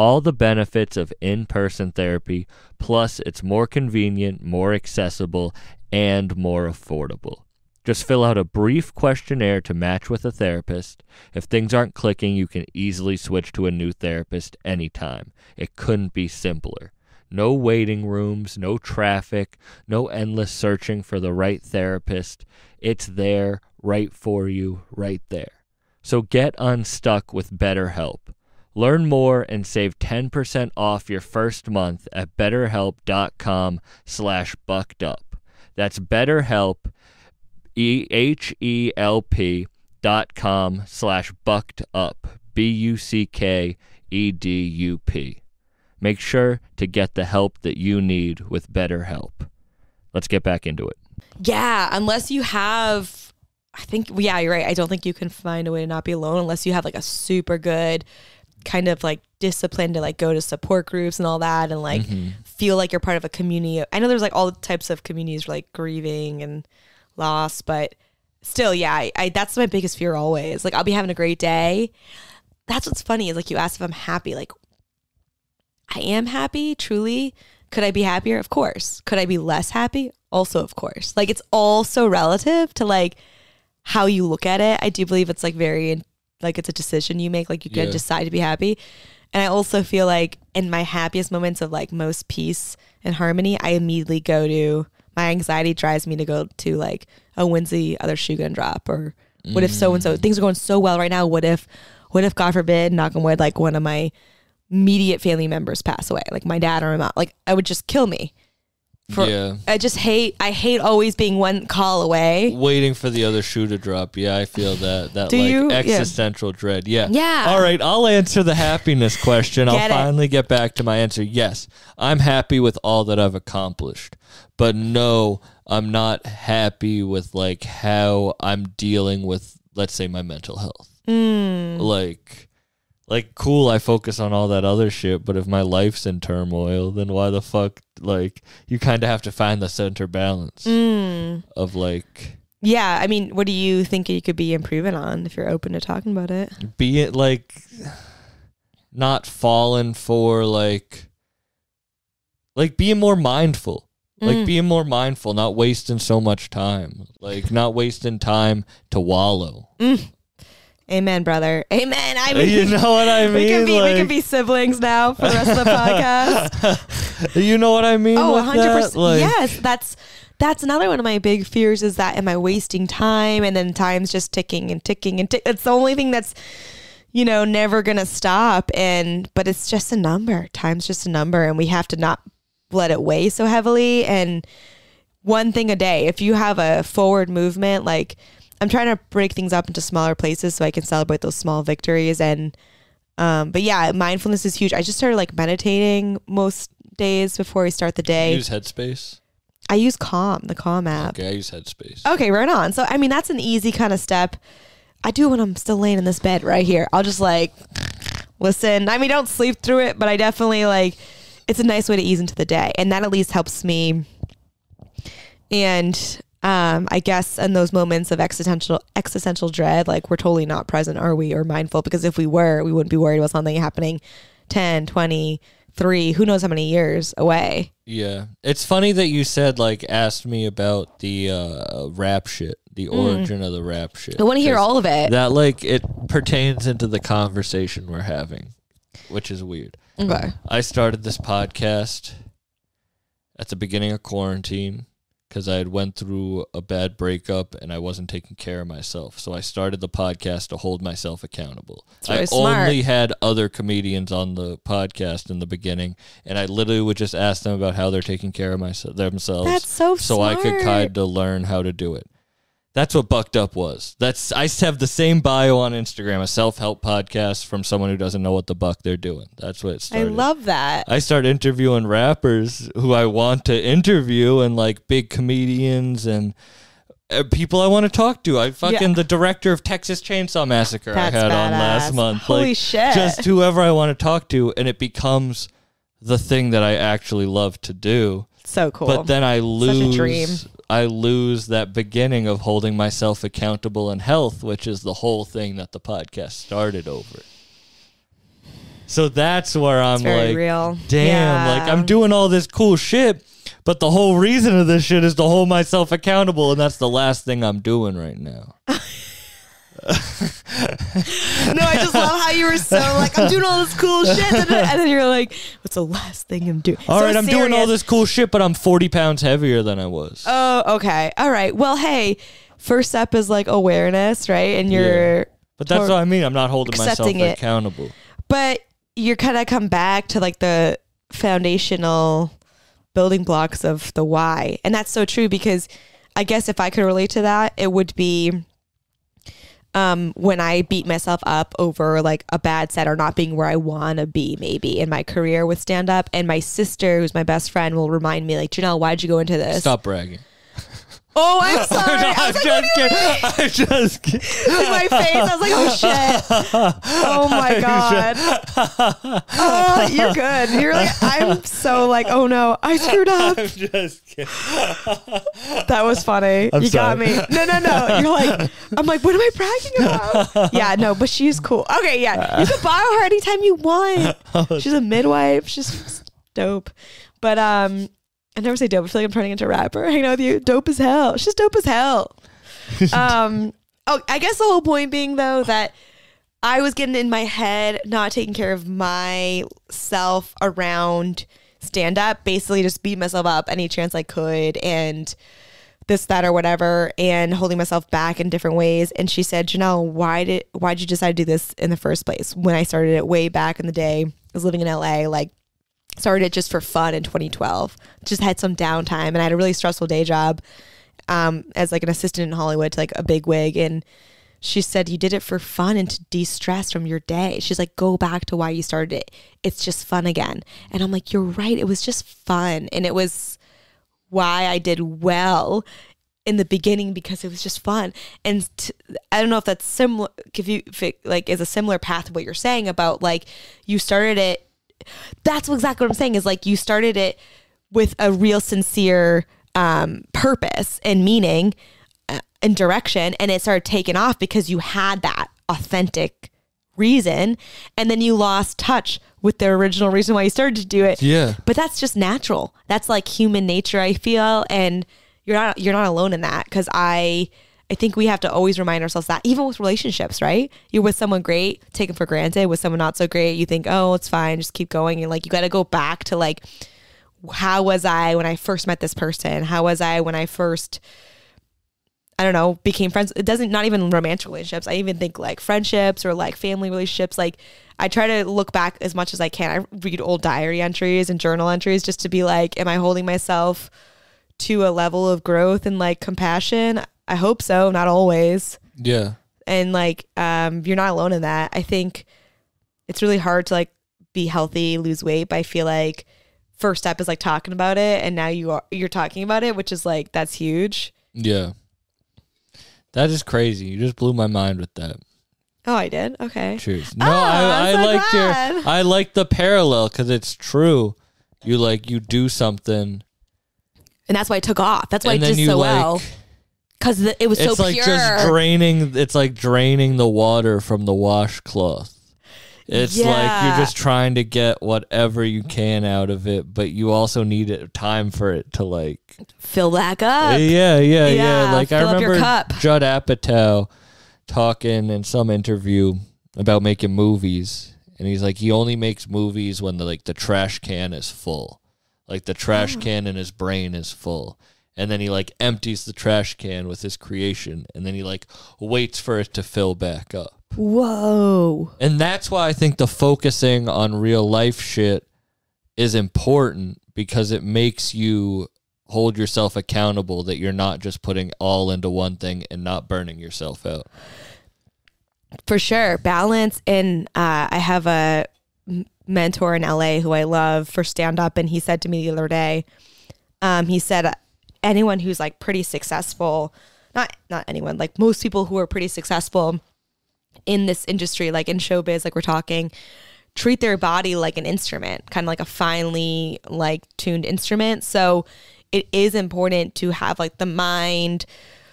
All the benefits of in person therapy, plus it's more convenient, more accessible, and more affordable. Just fill out a brief questionnaire to match with a therapist. If things aren't clicking, you can easily switch to a new therapist anytime. It couldn't be simpler. No waiting rooms, no traffic, no endless searching for the right therapist. It's there, right for you, right there. So get unstuck with BetterHelp. Learn more and save 10% off your first month at betterhelp.com slash bucked up. That's BetterHelp, E H E L P dot com slash bucked up. B U C K E D U P. Make sure to get the help that you need with BetterHelp. Let's get back into it. Yeah, unless you have, I think, yeah, you're right. I don't think you can find a way to not be alone unless you have like a super good kind of like discipline to like go to support groups and all that and like mm-hmm. feel like you're part of a community. I know there's like all types of communities like grieving and loss, but still, yeah, I, I that's my biggest fear always. Like I'll be having a great day. That's what's funny is like you asked if I'm happy. Like I am happy, truly. Could I be happier? Of course. Could I be less happy? Also, of course. Like it's all so relative to like how you look at it. I do believe it's like very like it's a decision you make. Like you can Yeah. decide to be happy. And I also feel like in my happiest moments of like most peace and harmony, I immediately go to my anxiety drives me to go to like, oh, when's the other shoe gonna drop? Or what if so and so things are going so well right now? What if what if God forbid, knock on wood, like one of my immediate family members pass away, like my dad or my mom, like I would just kill me. For, yeah. I just hate I hate always being one call away. Waiting for the other shoe to drop. Yeah, I feel that that Do like you? Yeah. existential dread. Yeah. Yeah. All right, I'll answer the happiness question. I'll it. finally get back to my answer. Yes, I'm happy with all that I've accomplished. But no, I'm not happy with like how I'm dealing with let's say my mental health. Mm. Like like cool I focus on all that other shit, but if my life's in turmoil, then why the fuck like you kind of have to find the center balance Mm. of like Yeah, I mean, what do you think you could be improving on if you're open to talking about it? be it like not falling for like like being more mindful like Mm. being more mindful not wasting so much time like not wasting time to wallow Amen, brother. Amen. I mean, you know what i mean we can be we can be siblings now for the rest of the podcast. you know what i mean Oh, with 100 that? percent. Like, yes, that's that's another one of my big fears is that am I wasting time and then time's just ticking and ticking and tick. It's the only thing that's you know never gonna stop and but it's just a number. Time's just a number and we have to not let it weigh so heavily and one thing a day. If you have a forward movement, like I'm trying to break things up into smaller places so I can celebrate those small victories and um but yeah, mindfulness is huge. I just started like meditating most days before we start the day. Use Headspace. I use Calm, the Calm app. Okay, I use Headspace. Okay, right on. So I mean that's an easy kind of step. I do when I'm still laying in this bed right here. I'll just like listen. I mean, don't sleep through it, but I definitely like it's a nice way to ease into the day. And that at least helps me. And um, I guess in those moments of existential existential dread, like we're totally not present, are we, or mindful? Because if we were, we wouldn't be worried about something happening 10, 20, 3, who knows how many years away. Yeah. It's funny that you said like asked me about the uh rap shit, the origin of the rap shit. Mm. I want to hear all of it. That like it pertains into the conversation we're having, which is weird. okay. I started this podcast at the beginning of quarantine because I had went through a bad breakup and I wasn't taking care of myself. So I started the podcast to hold myself accountable. I smart. only had other comedians on the podcast in the beginning, and I literally would just ask them about how they're taking care of myself themselves. That's so so I could kind of learn how to do it. That's what Bucked Up was. That's I have the same bio on Instagram, a self help podcast from someone who doesn't know what the buck they're doing. That's what it I love that. I start interviewing rappers who I want to interview and like big comedians and uh, people I want to talk to. I fucking Yeah. the director of Texas Chainsaw Massacre That's I had on last month. Holy like, shit. Just whoever I want to talk to, and it becomes the thing that I actually love to do. so cool. But then I lose. I lose that beginning of holding myself accountable in health, which is the whole thing that the podcast started over. So that's where I'm like, real. damn, Yeah. like I'm doing all this cool shit, but the whole reason of this shit is to hold myself accountable, and that's the last thing I'm doing right now. No, I just love how you were so like, I'm doing all this cool shit, and then you're like, what's the last thing I'm doing? All So right, I'm doing all this cool shit, but I'm 40 pounds heavier than I was. Oh, okay, all right. Well, hey, first step is like awareness, right? And you're, but that's what I mean. I'm not holding myself it. accountable. but you're kind of come back to like the foundational building blocks of the why, and that's so true because I guess if I could relate to that, it would be um, when I beat myself up over like a bad set or not being where I want to be, maybe in my career with stand up. And my sister, who's my best friend, will remind me, like, Janelle, why'd you go into this? Stop bragging. Oh, I'm sorry. I I'm was like, just kidding. I'm just kidding. in my face. I was like, oh shit. Oh my God. Oh, you're good. You're like, I'm so like, oh no, I screwed up. I'm just kidding. That was funny. I'm you got sorry. me. No, no, no. You're like, I'm like, what am I bragging about? Yeah, no, but she's cool. Okay, yeah. You can borrow her anytime you want. She's a midwife. She's dope. But um, I never say dope. I feel like I'm turning into a rapper. Hanging out with you. Dope as hell. She's dope as hell. um, oh, I guess the whole point being though that I was getting in my head, not taking care of myself around stand up, basically just beat myself up any chance I could and this, that, or whatever, and holding myself back in different ways. And she said, Janelle, why did why did you decide to do this in the first place? When I started it way back in the day, I was living in LA, like started it just for fun in 2012. Just had some downtime and I had a really stressful day job um, as like an assistant in Hollywood to like a big wig. And she said, You did it for fun and to de stress from your day. She's like, Go back to why you started it. It's just fun again. And I'm like, You're right. It was just fun. And it was why I did well in the beginning because it was just fun. And t- I don't know if that's similar, if you, if it like is a similar path to what you're saying about like you started it. That's exactly what I'm saying is like you started it with a real sincere um, purpose and meaning uh, and direction, and it started taking off because you had that authentic reason, and then you lost touch with the original reason why you started to do it. Yeah. But that's just natural. That's like human nature, I feel, and you're not you're not alone in that because I I think we have to always remind ourselves that even with relationships, right? You're with someone great, take for granted. With someone not so great, you think, oh, it's fine, just keep going. And like you got to go back to like how was I when I first met this person? How was I when I first I don't know, became friends. It doesn't not even romantic relationships. I even think like friendships or like family relationships. Like I try to look back as much as I can. I read old diary entries and journal entries just to be like, am I holding myself to a level of growth and like compassion? I hope so, not always. Yeah. And like um you're not alone in that. I think it's really hard to like be healthy, lose weight, but I feel like first step is like talking about it and now you are you're talking about it, which is like that's huge. Yeah. That is crazy. You just blew my mind with that. Oh, I did. Okay. Cheers. No, Oh, I, I so like glad. your I like the parallel because it's true. You like you do something And that's why I took off. That's why I did so like well because it was so it's like pure. just draining it's like draining the water from the washcloth. It's like you're just trying to get whatever you can out of it, but you also need it, time for it to like Fill back up. Eh, yeah, yeah, yeah. Yeah, Like I fill your remember. Judd Apatow talking in some interview about making movies, and he's like, he only makes movies when the like the trash can is full, like the trash Oh. can in his brain is full, and then he like empties the trash can with his creation, and then he like waits for it to fill back up. Whoa. And that's why I think the focusing on real life shit is important because it makes you hold yourself accountable that you're not just putting all into one thing and not burning yourself out. For sure. Balance. And uh, I have a mentor in LA who I love for stand up. And he said to me the other day, um, he said, anyone who's like pretty successful, not, not anyone, like most people who are pretty successful in this industry, like in showbiz, like we're talking, treat their body like an instrument, kind of like a finely like tuned instrument. So it is important to have like the mind,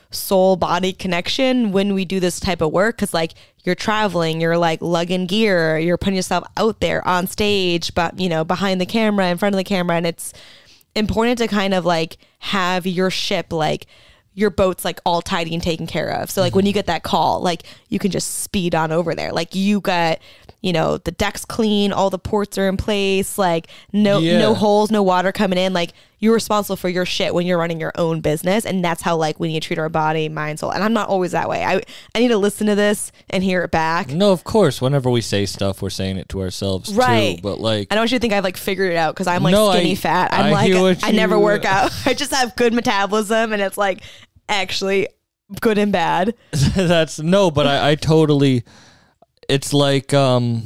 soul, body connection when we do this type of work. Cause like you're traveling, you're like lugging gear, you're putting yourself out there on stage, but you know, behind the camera, in front of the camera. And it's important to kind of like have your ship like your boat's like all tidy and taken care of. So like when mm-hmm. you get that call, like you can just speed on over there. Like you got, you know, the deck's clean, all the ports are in place, like no Yeah. no holes, no water coming in. Like you're responsible for your shit when you're running your own business. And that's how like we need to treat our body, mind, soul. And I'm not always that way. I I need to listen to this and hear it back. No, of course, whenever we say stuff, we're saying it to ourselves Right. too. But like I don't want you to think I've like figured it out because I'm like No, skinny I- fat. I'm I like I never work out. I just have good metabolism and it's like actually good and bad. that's no, but I, I totally it's like um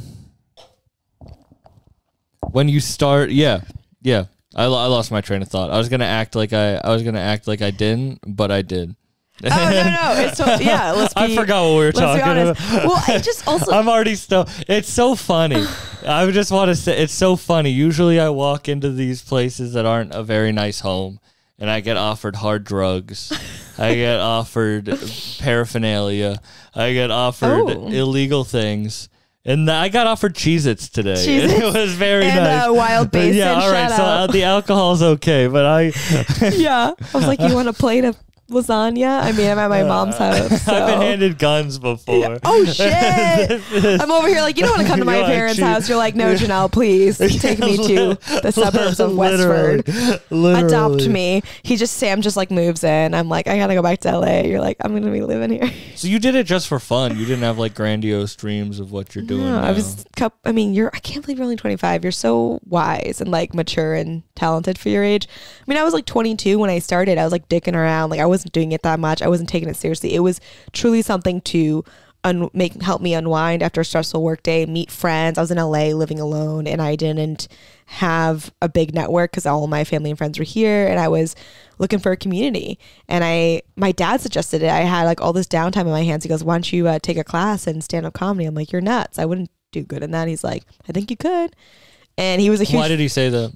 when you start yeah, yeah. I, lo- I lost my train of thought. I was gonna act like I I was gonna act like I didn't, but I did. Oh no no, it's yeah. Let's be. I forgot what we were talking about. Well, I just also I'm already still. It's so funny. I just want to say it's so funny. Usually, I walk into these places that aren't a very nice home, and I get offered hard drugs. I get offered paraphernalia. I get offered Oh. illegal things. And I got offered Cheez-Its today. Cheez-Its It was very and, nice. uh, Wild Basin, Yeah, all right. So uh, the alcohol's okay, but I yeah. I was like, you want a plate of lasagna? I mean, I'm at my mom's uh, house. So. I've been handed guns before. Oh shit! I'm over here like you don't want to come to my parents' house. You're like, no, Janelle, please take me to the suburbs of Westford. Literally. Adopt me. He just Sam just like moves in. I'm like, I gotta go back to LA. You're like, I'm gonna be living here. So you did it just for fun. You didn't have like grandiose dreams of what you're doing. No, I was. I mean, you're. I can't believe you're only 25. You're so wise and like mature and talented for your age. I mean, I was like 22 when I started. I was like dicking around. Like I wasn't doing it that much. I wasn't taking it seriously. It was truly something to un- make help me unwind after a stressful work day, meet friends. I was in LA living alone, and I didn't have a big network because all my family and friends were here, and I was looking for a community. And I, my dad suggested it. I had like all this downtime in my hands. He goes, "Why don't you uh, take a class in stand up comedy?" I'm like, "You're nuts. I wouldn't do good in that." He's like, "I think you could." And he was a huge Why did he say that?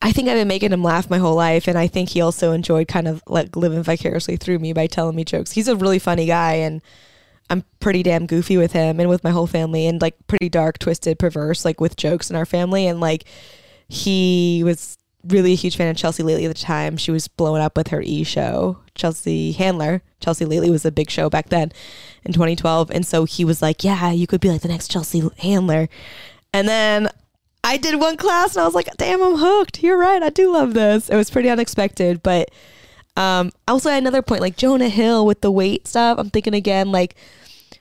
I think I've been making him laugh my whole life, and I think he also enjoyed kind of like living vicariously through me by telling me jokes. He's a really funny guy, and I'm pretty damn goofy with him and with my whole family, and like pretty dark, twisted, perverse, like with jokes in our family. And like he was really a huge fan of Chelsea Lately at the time. She was blowing up with her E show, Chelsea Handler. Chelsea Lately was a big show back then in 2012, and so he was like, "Yeah, you could be like the next Chelsea Handler." And then I did one class and I was like, damn, I'm hooked. You're right. I do love this. It was pretty unexpected, but um, also another point, like Jonah Hill with the weight stuff. I'm thinking again, like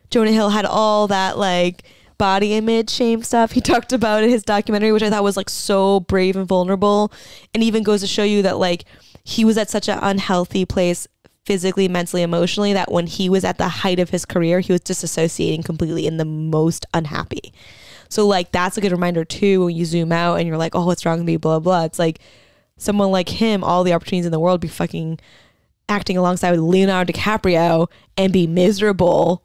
Jonah Hill had all that like body image shame stuff he talked about in his documentary, which I thought was like so brave and vulnerable, and even goes to show you that like he was at such an unhealthy place physically, mentally, emotionally that when he was at the height of his career, he was disassociating completely and the most unhappy. So like that's a good reminder too when you zoom out and you're like, oh, what's wrong with me? Blah blah. It's like someone like him, all the opportunities in the world, be fucking acting alongside with Leonardo DiCaprio and be miserable.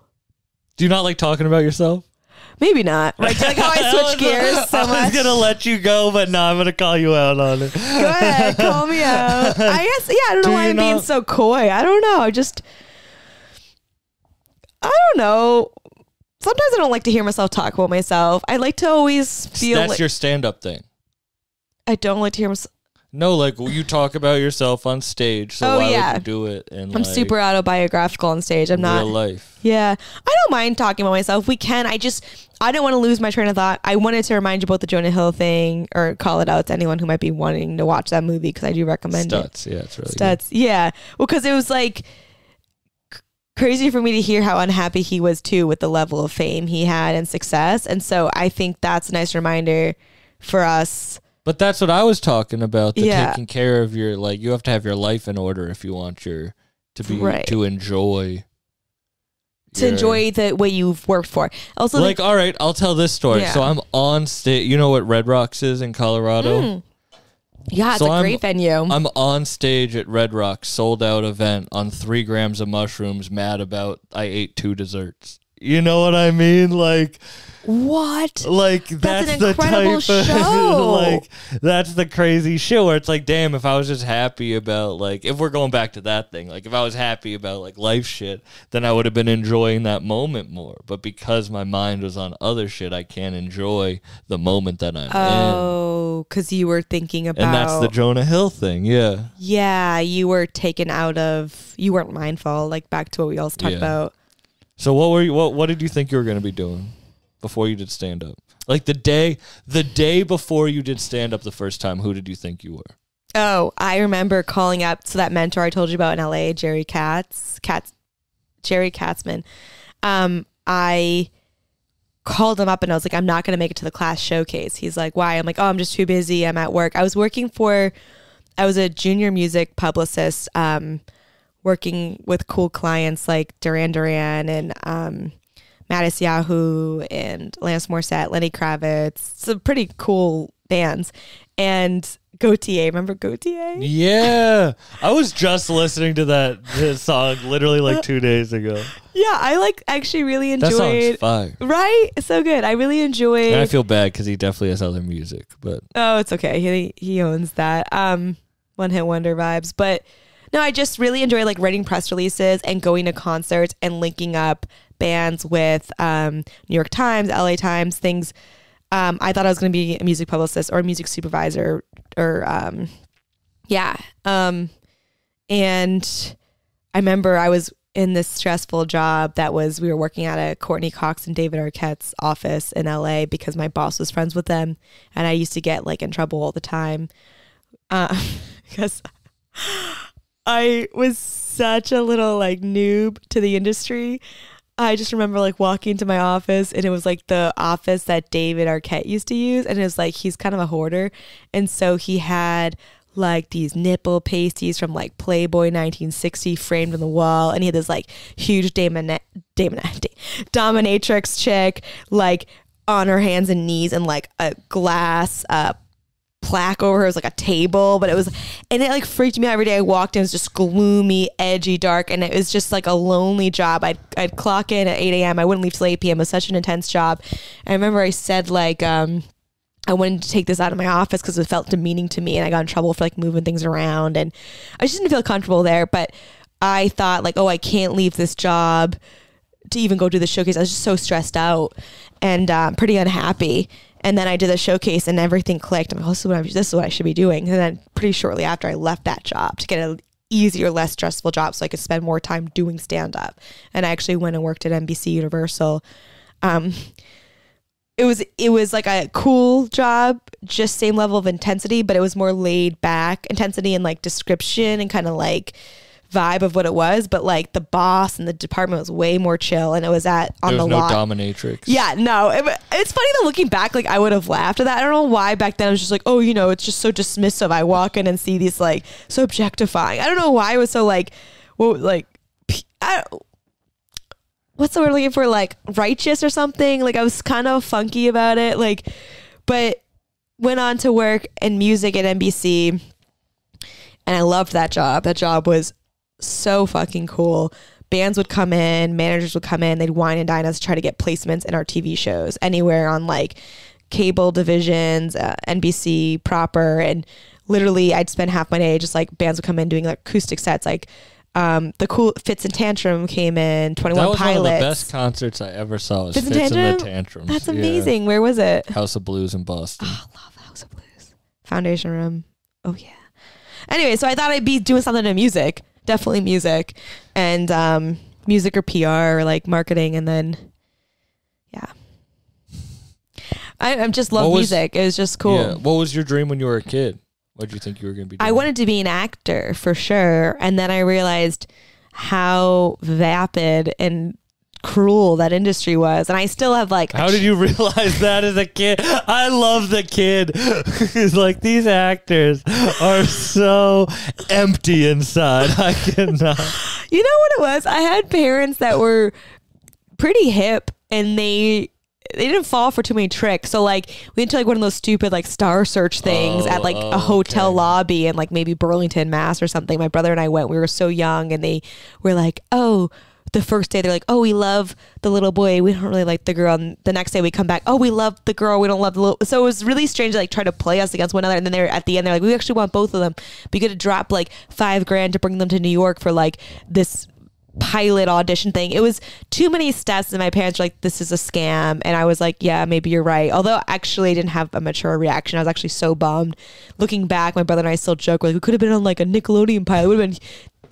Do you not like talking about yourself? Maybe not. Like, like how I switch gears so I was gonna let you go, but no, I'm gonna call you out on it. Go ahead, call me out. I guess yeah. I don't know Do why I'm being so coy. I don't know. I just I don't know. Sometimes I don't like to hear myself talk about myself. I like to always feel That's like your stand-up thing. I don't like to hear myself. No, like you talk about yourself on stage, so Oh, why yeah. would you do it? And I'm like, super autobiographical on stage. I'm not. real life. Yeah. I don't mind talking about myself. We can. I just, I don't want to lose my train of thought. I wanted to remind you about the Jonah Hill thing or call it out to anyone who might be wanting to watch that movie because I do recommend it. Stutz, yeah, it's really good. Stutz. Yeah. Well, because it was like crazy for me to hear how unhappy he was too with the level of fame he had and success. And so I think that's a nice reminder for us. But that's what I was talking about. The Yeah. taking care of your like you have to have your life in order if you want your to be Right. to enjoy To your- enjoy the what you've worked for. Also, like all right, I'll tell this story. Yeah. So I'm on stage. You know what Red Rocks is in Colorado? Mm. Yeah, it's So a I'm- great venue. I'm on stage at Red Rocks, sold out event on three grams of mushrooms. Mad about I ate two desserts. You know what I mean? Like what? like that's, an the incredible type of show. like that's the crazy shit where it's like damn if i was just happy about like if we're going back to that thing like if i was happy about like life shit then i would have been enjoying that moment more but because my mind was on other shit i can't enjoy the moment that i'm in Oh, because you were thinking about. and that's the jonah hill thing yeah yeah, you were taken out of. You weren't mindful. Like back to what we always talked Yeah. about. so what were you what, what did you think you were going to be doing before you did stand up like the day the day before you did stand up the first time who did you think you were Oh, I remember calling up to that mentor I told you about in LA, Jerry Katz, Katz, Jerry Katzman. Um, I called him up and I was like, I'm not going to make it to the class showcase. He's like, why? I'm like, oh, I'm just too busy. I'm at work. I was working for, I was a junior music publicist, um, working with cool clients like Duran Duran and, um, Matisyahu and Alanis Morissette, Lenny Kravitz, some pretty cool bands. And Gotye, remember Gotye? Yeah, I was just listening to that song literally like two days ago. Yeah, I like actually really enjoyed. That song's enjoyed. fire. Right, so good. I really enjoyed. And I feel bad because he definitely has other music, but oh, it's okay. He he owns that. Um, one hit wonder vibes. But no, I just really enjoy like writing press releases and going to concerts and linking up bands with um, New York Times, LA Times, things. Um, I thought I was going to be a music publicist or a music supervisor or um, yeah. Um, and I remember I was in this stressful job that was we were working at a Courteney Cox and David Arquette's office in LA because my boss was friends with them, and I used to get like in trouble all the time uh, because I was such a little like noob to the industry. I just remember like walking into my office and it was like the office that David Arquette used to use. And it was like he's kind of a hoarder. And so he had like these nipple pasties from like Playboy 1960 framed on the wall. And he had this like huge damon- damon- dominatrix chick like on her hands and knees and like a glass uh, plaque over her. It was like a table, but it was, and it like freaked me out every day. I walked in, it was just gloomy, edgy, dark, and it was just like a lonely job. I'd, I'd clock in at 8 a.m. I wouldn't leave till 8 p.m. It was such an intense job. I remember I said like, um, I wanted to take this out of my office because it felt demeaning to me and I got in trouble for like moving things around and I just didn't feel comfortable there. But I thought like, oh, I can't leave this job to even go do the showcase. I was just so stressed out and um, pretty unhappy. And then I did the showcase and everything clicked. I'm like, oh, this is what I, this is what I should be doing. And then pretty shortly after, I left that job to get an easier, less stressful job, so I could spend more time doing stand up. And I actually went and worked at NBC Universal. Um, it was it was like a cool job, just same level of intensity, but it was more laid back intensity and like description and kind of like vibe of what it was. But like the boss and the department was way more chill, and it was at on was the no lot. dominatrix. Yeah, no. It, it's funny that looking back, like I would have laughed at that. I don't know why back then I was just like, oh, you know, it's just so dismissive. I walk in and see these like so objectifying. I don't know why I was so like, well, like, I, what's the word looking for? Like righteous or something. Like I was kind of funky about it. Like, but went on to work in music at NBC, and I loved that job. That job was so fucking cool. Bands would come in, managers would come in, they'd wine and dine us to try to get placements in our TV shows anywhere on like cable divisions, uh, NBC proper, and literally I'd spend half my day just like bands would come in doing like acoustic sets, like um, the cool Fitz and Tantrum came in, Twenty That One was one of the best concerts I ever saw. Was Fitz Fitz, and Tantrum? Tantrums. That's Yeah. amazing. Where was it? House of Blues in Boston. Oh, love House of Blues. Foundation Room. Oh yeah. Anyway, so I thought I'd be doing something in music. Definitely music. And um music or PR or like marketing and then yeah. I, I just love What was- music. It was just cool. Yeah. What was your dream when you were a kid? What did you think you were going to be doing? I wanted to be an actor for sure. And then I realized how vapid and cruel that industry was. And I still have like How did you realize that as a kid? I love the kid who's like, these actors are so empty inside. I cannot. You know what it was? I had parents that were pretty hip and they they didn't fall for too many tricks. So like we went to like one of those stupid like star search things Oh, at like oh, a hotel okay. lobby in like maybe Burlington, Mass or something. My brother and I went. We were so young and they were like, "Oh, the first day they're like, "Oh, we love the little boy. We don't really like the girl." And the next day we come back, "Oh, we love the girl. We don't love the little." So it was really strange to like try to play us against one another. And then they're at the end they're like, "We actually want both of them. But you to drop like 5 grand to bring them to New York for like this pilot audition thing. It was too many steps, and my parents were like, "This is a scam," and I was like, "Yeah, maybe you're right." Although actually, I didn't have a mature reaction. I was actually so bummed. Looking back, my brother and I still joke like we could have been on like a Nickelodeon pilot. It Would have been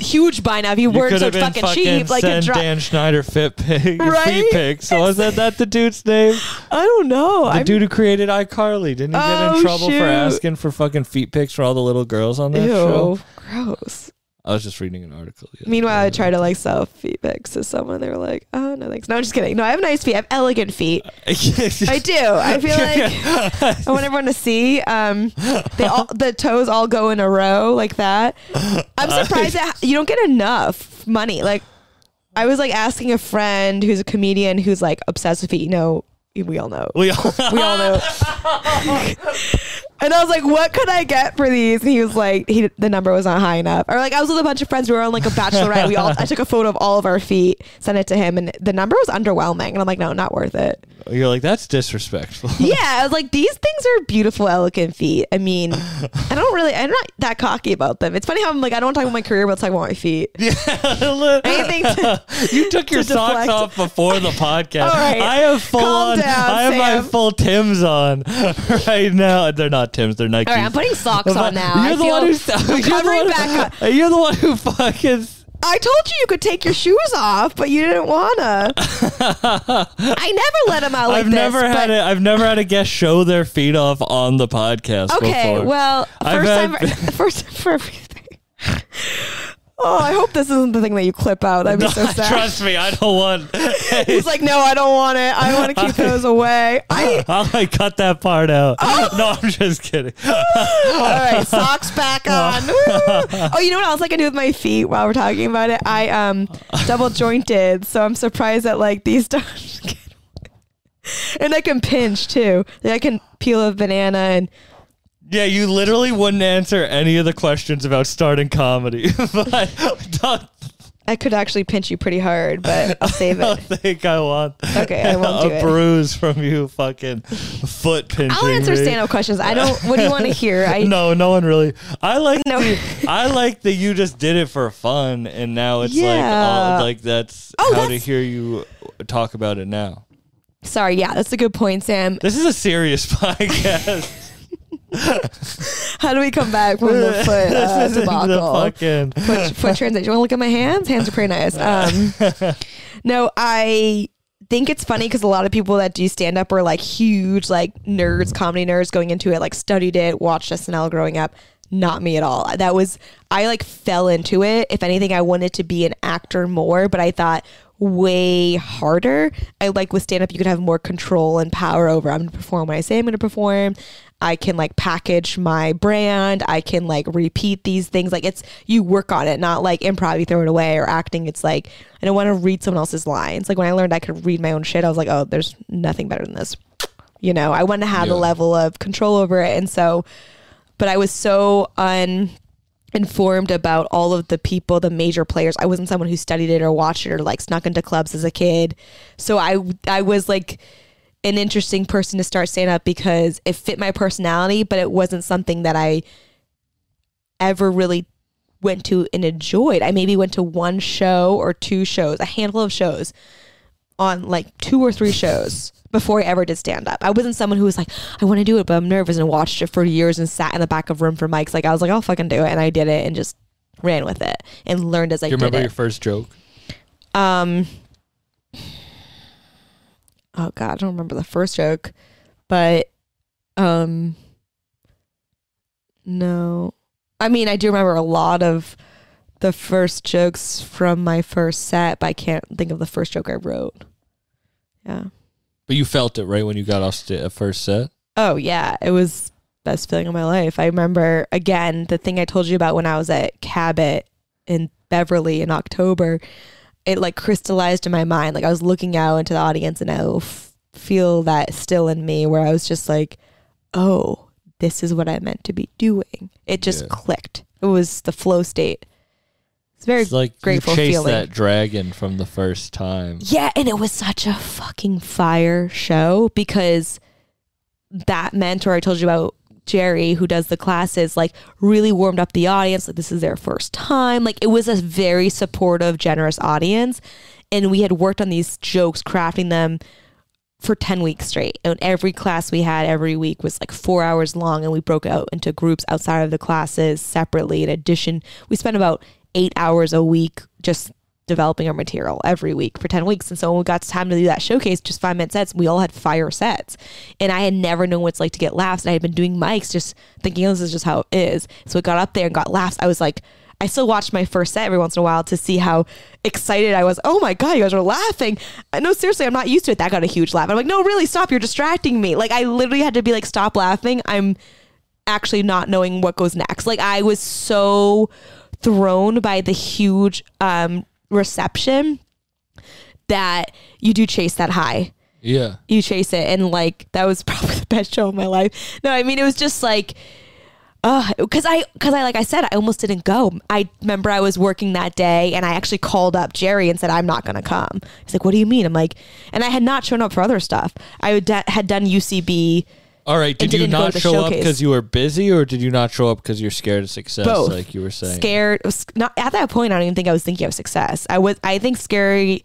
huge by now if you, You weren't so fucking, fucking cheap. Like a send drop. Dan Schneider fit pig, Right? feet pics. So was that that the dude's name? I don't know. The I'm, dude who created iCarly didn't he get Oh, in trouble shoot. for asking for fucking feet pics for all the little girls on that show? ew, gross. I was just reading an article. other Meanwhile, I tried to like sell feet pics to someone. They were like, "Oh no, thanks." No, I'm just kidding. No, I have nice feet. I have elegant feet. I do. I feel like I want everyone to see. Um, they all the toes all go in a row like that. I'm surprised that you don't get enough money. Like, I was like asking a friend who's a comedian who's like obsessed with feet. You know, we all know. we all, We all know. and I was like, "What could I get for these?" And he was like, "He the number was not high enough." Or like I was with a bunch of friends. We were on like a bachelorette. We all I took a photo of all of our feet, sent it to him, and the number was underwhelming. And I'm like, "No, not worth it." You're like that's disrespectful. yeah, I was like, these things are beautiful, elegant feet. I mean, I don't really, I'm not that cocky about them. It's funny how I'm like, I don't want to talk about my career, but let's talk about my feet. Anything to- you took your to socks deflect. off before the podcast. All right. I have full Calm on. down, I have my full Tims on right now. They're not Tims. They're Nikes. All right, I'm putting socks on now. You're I the one who's you're the one- back up. You're the one who fucking. I told you you could take your shoes off, but you didn't wanna. I never let them out like I've this. never had but- it. I've never had a guest show their feet off on the podcast. Okay, before. well, I've first had- time, first time for everything. Oh, I hope this isn't the thing that you clip out. That'd be so sad. Trust me, I don't want. He's like, no, I don't want it. I want to keep those away. I, I'll like cut that part out. No, I'm just kidding. all right, socks back on. Woo. oh, you know what else I can do with my feet while we're talking about it? I um double jointed, so I'm surprised that like these don't. and I can pinch too. Like, I can peel a banana and Yeah, you literally wouldn't answer any of the questions about starting comedy. but I could actually pinch you pretty hard, but I'll save it. I don't think I want Okay, I won't a do it. bruise from you fucking foot pinching. I'll answer me. stand up questions. I don't. What do you want to hear? I No, no one really. I like No. the, I like that you just did it for fun, and now it's like all, uh, like that's Oh, how to hear you talk about it now. Sorry, yeah, that's a good point, Sam. This is a serious podcast. How do we come back from the foot uh, the debacle? fucking. foot, foot transition. You want to look at my hands? Hands are pretty nice. Um, no, I think it's funny because a lot of people that do stand up are like huge, like nerds, comedy nerds going into it, like studied it, watched SNL growing up. Not me at all. That was, I like fell into it. If anything, I wanted to be an actor more, but I thought way harder. I like with stand up, you could have more control and power over. I'm going to perform when I say I'm going to perform. I can like package my brand. I can like repeat these things. Like it's you work on it, not like improv, you throw it away or acting. It's like I don't want to read someone else's lines. Like when I learned I could read my own shit, I was like, oh, there's nothing better than this. You know, I want to have Yeah. the level of control over it. And so, but I was so uninformed about all of the people, the major players. I wasn't someone who studied it or watched it or like snuck into clubs as a kid. So I, I was like, an interesting person to start stand up because it fit my personality, but it wasn't something that I ever really went to and enjoyed. I maybe went to one show or two shows, a handful of shows on like two or three shows before I ever did stand up. I wasn't someone who was like, I want to do it, but I'm nervous and watched it for years and sat in the back of room for mics. Like I was like, I'll fucking do it. And I did it and just ran with it and learned as I Do you remember it. your first joke? Um. Oh God, I don't remember the first joke, but um. No, I mean I do remember a lot of the first jokes from my first set, but I can't think of the first joke I wrote. Yeah. But you felt it right when you got off sta- at first set. Oh yeah, it was best feeling of my life. I remember again the thing I told you about when I was at Cabot in Beverly in October. It like crystallized in my mind. Like I was looking out into the audience and I feel that still in me where I was just like, "Oh, this is what I meant to be doing." It just Yeah. clicked. It was the flow state. It's very It's like grateful you chased feeling. that dragon from the first time. Yeah, and it was such a fucking fire show because that mentor I told you about, Jerry, who does the classes, like really warmed up the audience. Like this is their first time. Like it was a very supportive, generous audience. And we had worked on these jokes, crafting them for 10 weeks straight. And every class we had every week was like four hours long. And we broke out into groups outside of the classes separately. In addition, we spent about eight hours a week just developing our material every week for 10 weeks. And so when we got time to do that showcase, just five minute sets, we all had fire sets. And I had never known what it's like to get laughs. And I had been doing mics just thinking "Oh, this is just how it is. So I got up there and got laughs. I was like, I still watched my first set every once in a while to see how excited I was. Oh my God, you guys are laughing. Uh, no, seriously, I'm not used to it. That got a huge laugh. I'm like, no, really, stop. You're distracting me. Like, I literally had to be like, stop laughing. I'm actually not knowing what goes next. Like, I was so thrown by the huge um, reception that you do chase that high. Yeah. you chase it and like that was probably the best show of my life. No i mean it was just like uh because i because i like i said i almost didn't go. I remember i was working that day and i actually called up jerry and said i'm not gonna come. He's like what do you mean? I'm like and i had not shown up for other stuff. I had done ucb All right. Did you to show up because you were busy, or did you not show up because you're scared of success? Both. like you were saying. scared not at that point i don't even think i was thinking of success i was i think scary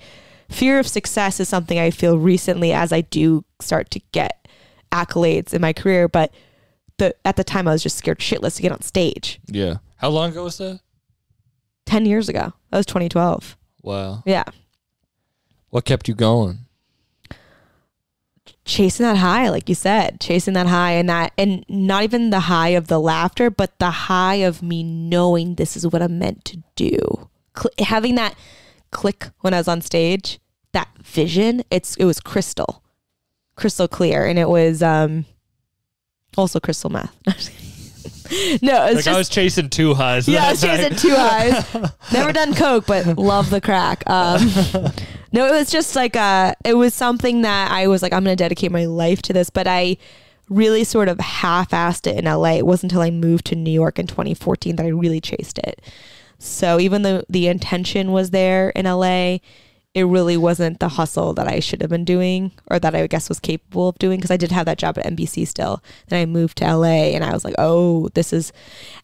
fear of success is something i feel recently as i do start to get accolades in my career but the at the time i was just scared shitless to get on stage Yeah. How long ago was that? 10 years ago that was 2012 Wow. yeah What kept you going? Chasing that high like you said chasing that high and that and not even the high of the laughter but the high of me knowing this is what i'm meant to do Cl- having that click when i was on stage that vision it's it was crystal crystal clear and it was um also crystal meth no it's Like just I was chasing two highs. yeah, I was chasing two highs. Never done coke, but love the crack. Um, no, it was just like uh it was something that I was like, I'm gonna dedicate my life to this. But I really sort of half-assed it in LA. It wasn't until I moved to New York in 2014 that I really chased it. So even though the intention was there in LA, it really wasn't the hustle that I should have been doing or that I guess was capable of doing because I did have that job at NBC still. Then I moved to LA and I was like, oh, this is.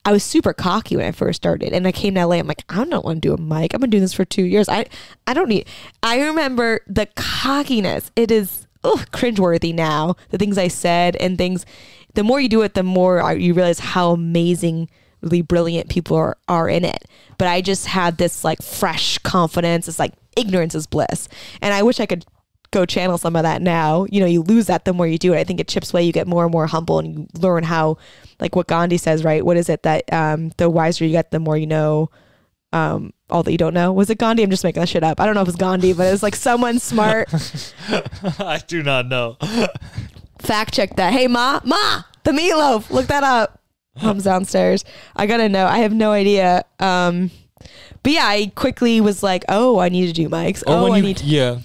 I was super cocky when I first started, and I came to LA. I'm like, I don't want to do a mic. I've been doing this for two years. I I don't need. I remember the cockiness. It is oh cringeworthy now. The things I said and things. The more you do it, the more you realize how amazing brilliant people are, are in it. But I just had this like fresh confidence. It's like ignorance is bliss. And I wish I could go channel some of that now. You know, you lose that the more you do it. I think it chips away. You get more and more humble, and you learn how, like what Gandhi says, right? What is it that um, the wiser you get, the more you know um, all that you don't know. Was it Gandhi? I'm just making that shit up. I don't know if it's Gandhi, but it was like someone smart. I do not know. Fact check that. Hey, Ma, Ma, the meatloaf. Look that up. Mom's downstairs. I gotta know. I have no idea. Um, but yeah, I quickly was like, oh, I need to do mics. Or oh, when I you, need. To- yeah,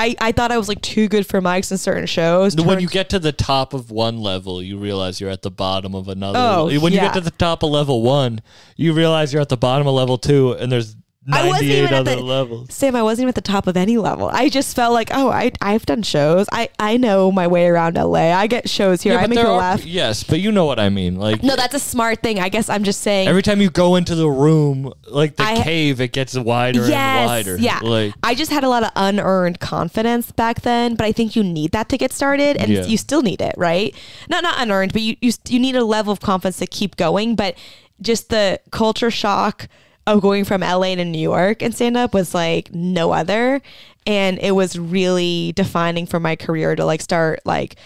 I, I thought I was like too good for mics in certain shows. when you get to the top of one level, you realize you're at the bottom of another. Oh, when you get to the top of level one, you realize you're at the bottom of level two, and there's I wasn't even at the- levels. Sam, I wasn't even at the top of any level. I just felt like, oh, I I've done shows. I I know my way around LA. I get shows here. I but make there are- laugh. Yes, but you know what I mean. Like No, that's a smart thing. I guess I'm just saying. every time you go into the room, like the I- cave, it gets wider and yes, wider. yeah. Like I just had a lot of unearned confidence back then, but I think you need that to get started, and Yeah. you still need it, right? Not not unearned, but you you you need a level of confidence to keep going. But just the culture shock of going from LA to New York and stand up was like no other, and it was really defining for my career to like start like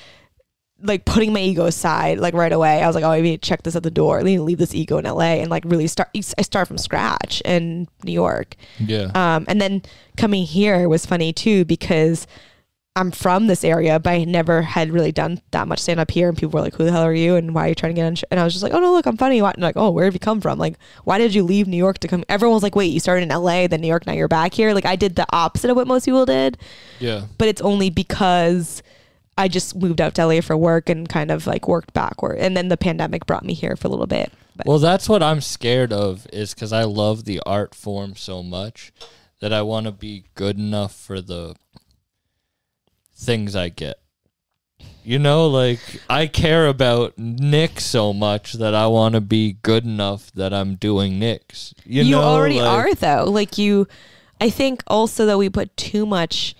like putting my ego aside like right away. I was like, oh, I need to check this at the door. I need to leave this ego in LA and like really start. I start from scratch in New York. yeah, Um, and then coming here was funny too because I'm from this area, but I never had really done that much stand up here. And people were like, "Who the hell are you? And why are you trying to get on?" Sh-? And I was just like, "Oh no, look, I'm funny." And like, "Oh, where have you come from? Like, why did you leave New York to come?" Everyone was like, "Wait, you started in LA, then New York, now you're back here." Like, I did the opposite of what most people did, yeah. but it's only because I just moved out to LA for work and kind of like worked backward. And then the pandemic brought me here for a little bit. But Well, that's what I'm scared of is because I love the art form so much that I want to be good enough for the things I get. You know, like I care about Nick so much that I want to be good enough that I'm doing Nick's. You, you know, already like- are though like you i think also that we put too much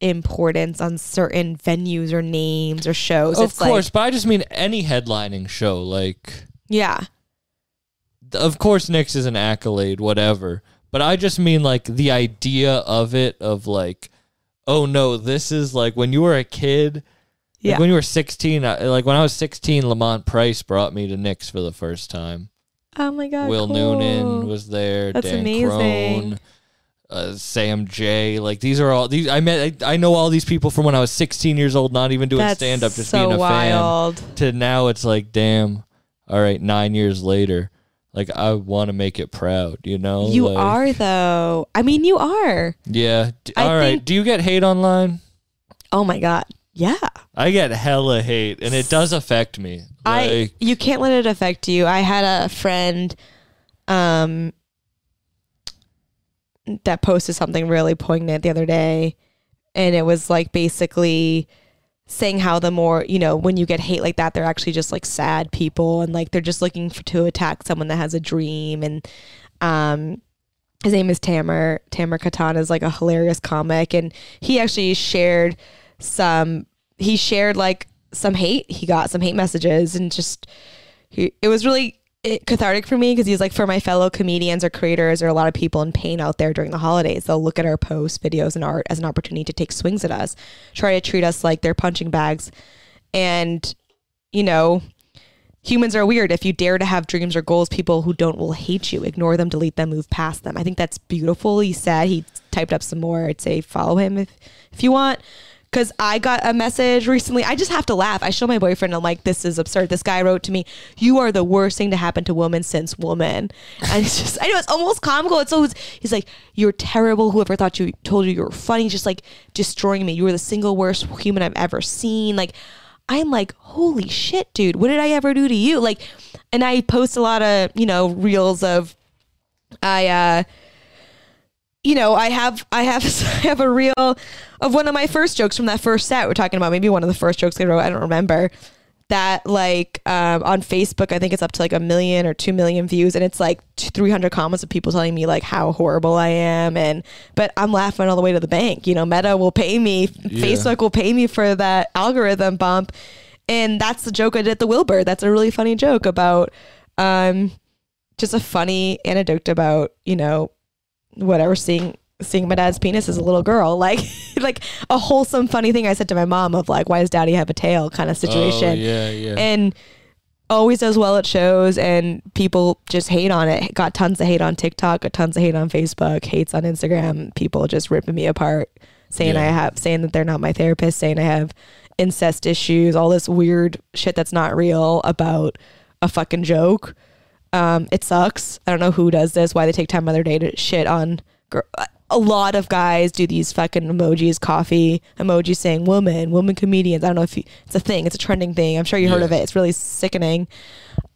importance on certain venues or names or shows Of it's course, like but I just mean any headlining show. Like, yeah of course, Nick's is an accolade, whatever. But I just mean like the idea of it, of like, oh no, this is like when you were a kid. Like Yeah. when you were 16, I- like when I was 16, Lamont Price brought me to Nick's for the first time. oh my god Will cool. Noonan was there. That's Dan amazing. Crone, uh, Sam Jay. Like these are all these. I met. I, I know all these people from when I was 16 years old, not even doing stand up, just so being a wild fan. To now, it's like, damn. All right, nine years later, like I want to make it proud. You know, you Like, are though i mean you are Yeah. I all right. think- Do you get hate online? oh my god yeah I get hella hate, and it does affect me. I you can't let it affect you. I had a friend um that posted something really poignant the other day and it was like basically saying how the more, you know, when you get hate like that they're actually just like sad people and like they're just looking for, to attack someone that has a dream and um his name is Tamer. Tamer Kattan is like a hilarious comic and he actually shared some he shared like some hate he got some hate messages and just he, it was really it, cathartic for me because he's like for my fellow comedians or creators or a lot of people in pain out there during the holidays they'll look at our posts videos and art as an opportunity to take swings at us try to treat us like they're punching bags. And you know humans are weird. If you dare to have dreams or goals people who don't will hate you ignore them delete them move past them. I think that's beautiful he said. He typed up some more. I'd say follow him if if you want because I got a message recently. I just have to laugh. I show my boyfriend. I'm like, this is absurd. This guy wrote to me, "You are the worst thing to happen to women since woman." And it's just, I know it's almost comical. It's always he's like, "You're terrible. Whoever thought you told you you were funny, just like destroying me. You were the single worst human I've ever seen." Like, I'm like, holy shit, dude. What did I ever do to you? Like, and I post a lot of you know reels of I. uh you know, I have I have I have a reel of one of my first jokes from that first set. We're talking about maybe one of the first jokes I wrote. I don't remember that. Like um, on Facebook, I think it's up to like a million or two million views, and it's like three hundred comments of people telling me like how horrible I am, and but I'm laughing all the way to the bank. You know, Meta will pay me, Facebook will pay me for that algorithm bump, and that's the joke I did at the Wilbur. That's a really funny joke about um, just a funny anecdote about you know whatever seeing seeing my dad's penis as a little girl, like like a wholesome, funny thing I said to my mom of like, why does daddy have a tail kind of oh, situation. Oh, yeah, yeah. And always does well at shows and people just hate on it. Got tons of hate on TikTok, got tons of hate on Facebook, hates on Instagram, people just ripping me apart, saying Yeah. I have saying that they're not my therapist, saying I have incest issues, all this weird shit that's not real about a fucking joke. Um, it sucks. I don't know who does this, why they take time out of their day to shit on a lot of guys do these fucking emojis, coffee emojis saying woman, woman comedians. I don't know if you, it's a thing, it's a trending thing. I'm sure you heard Yeah. of it. It's really sickening.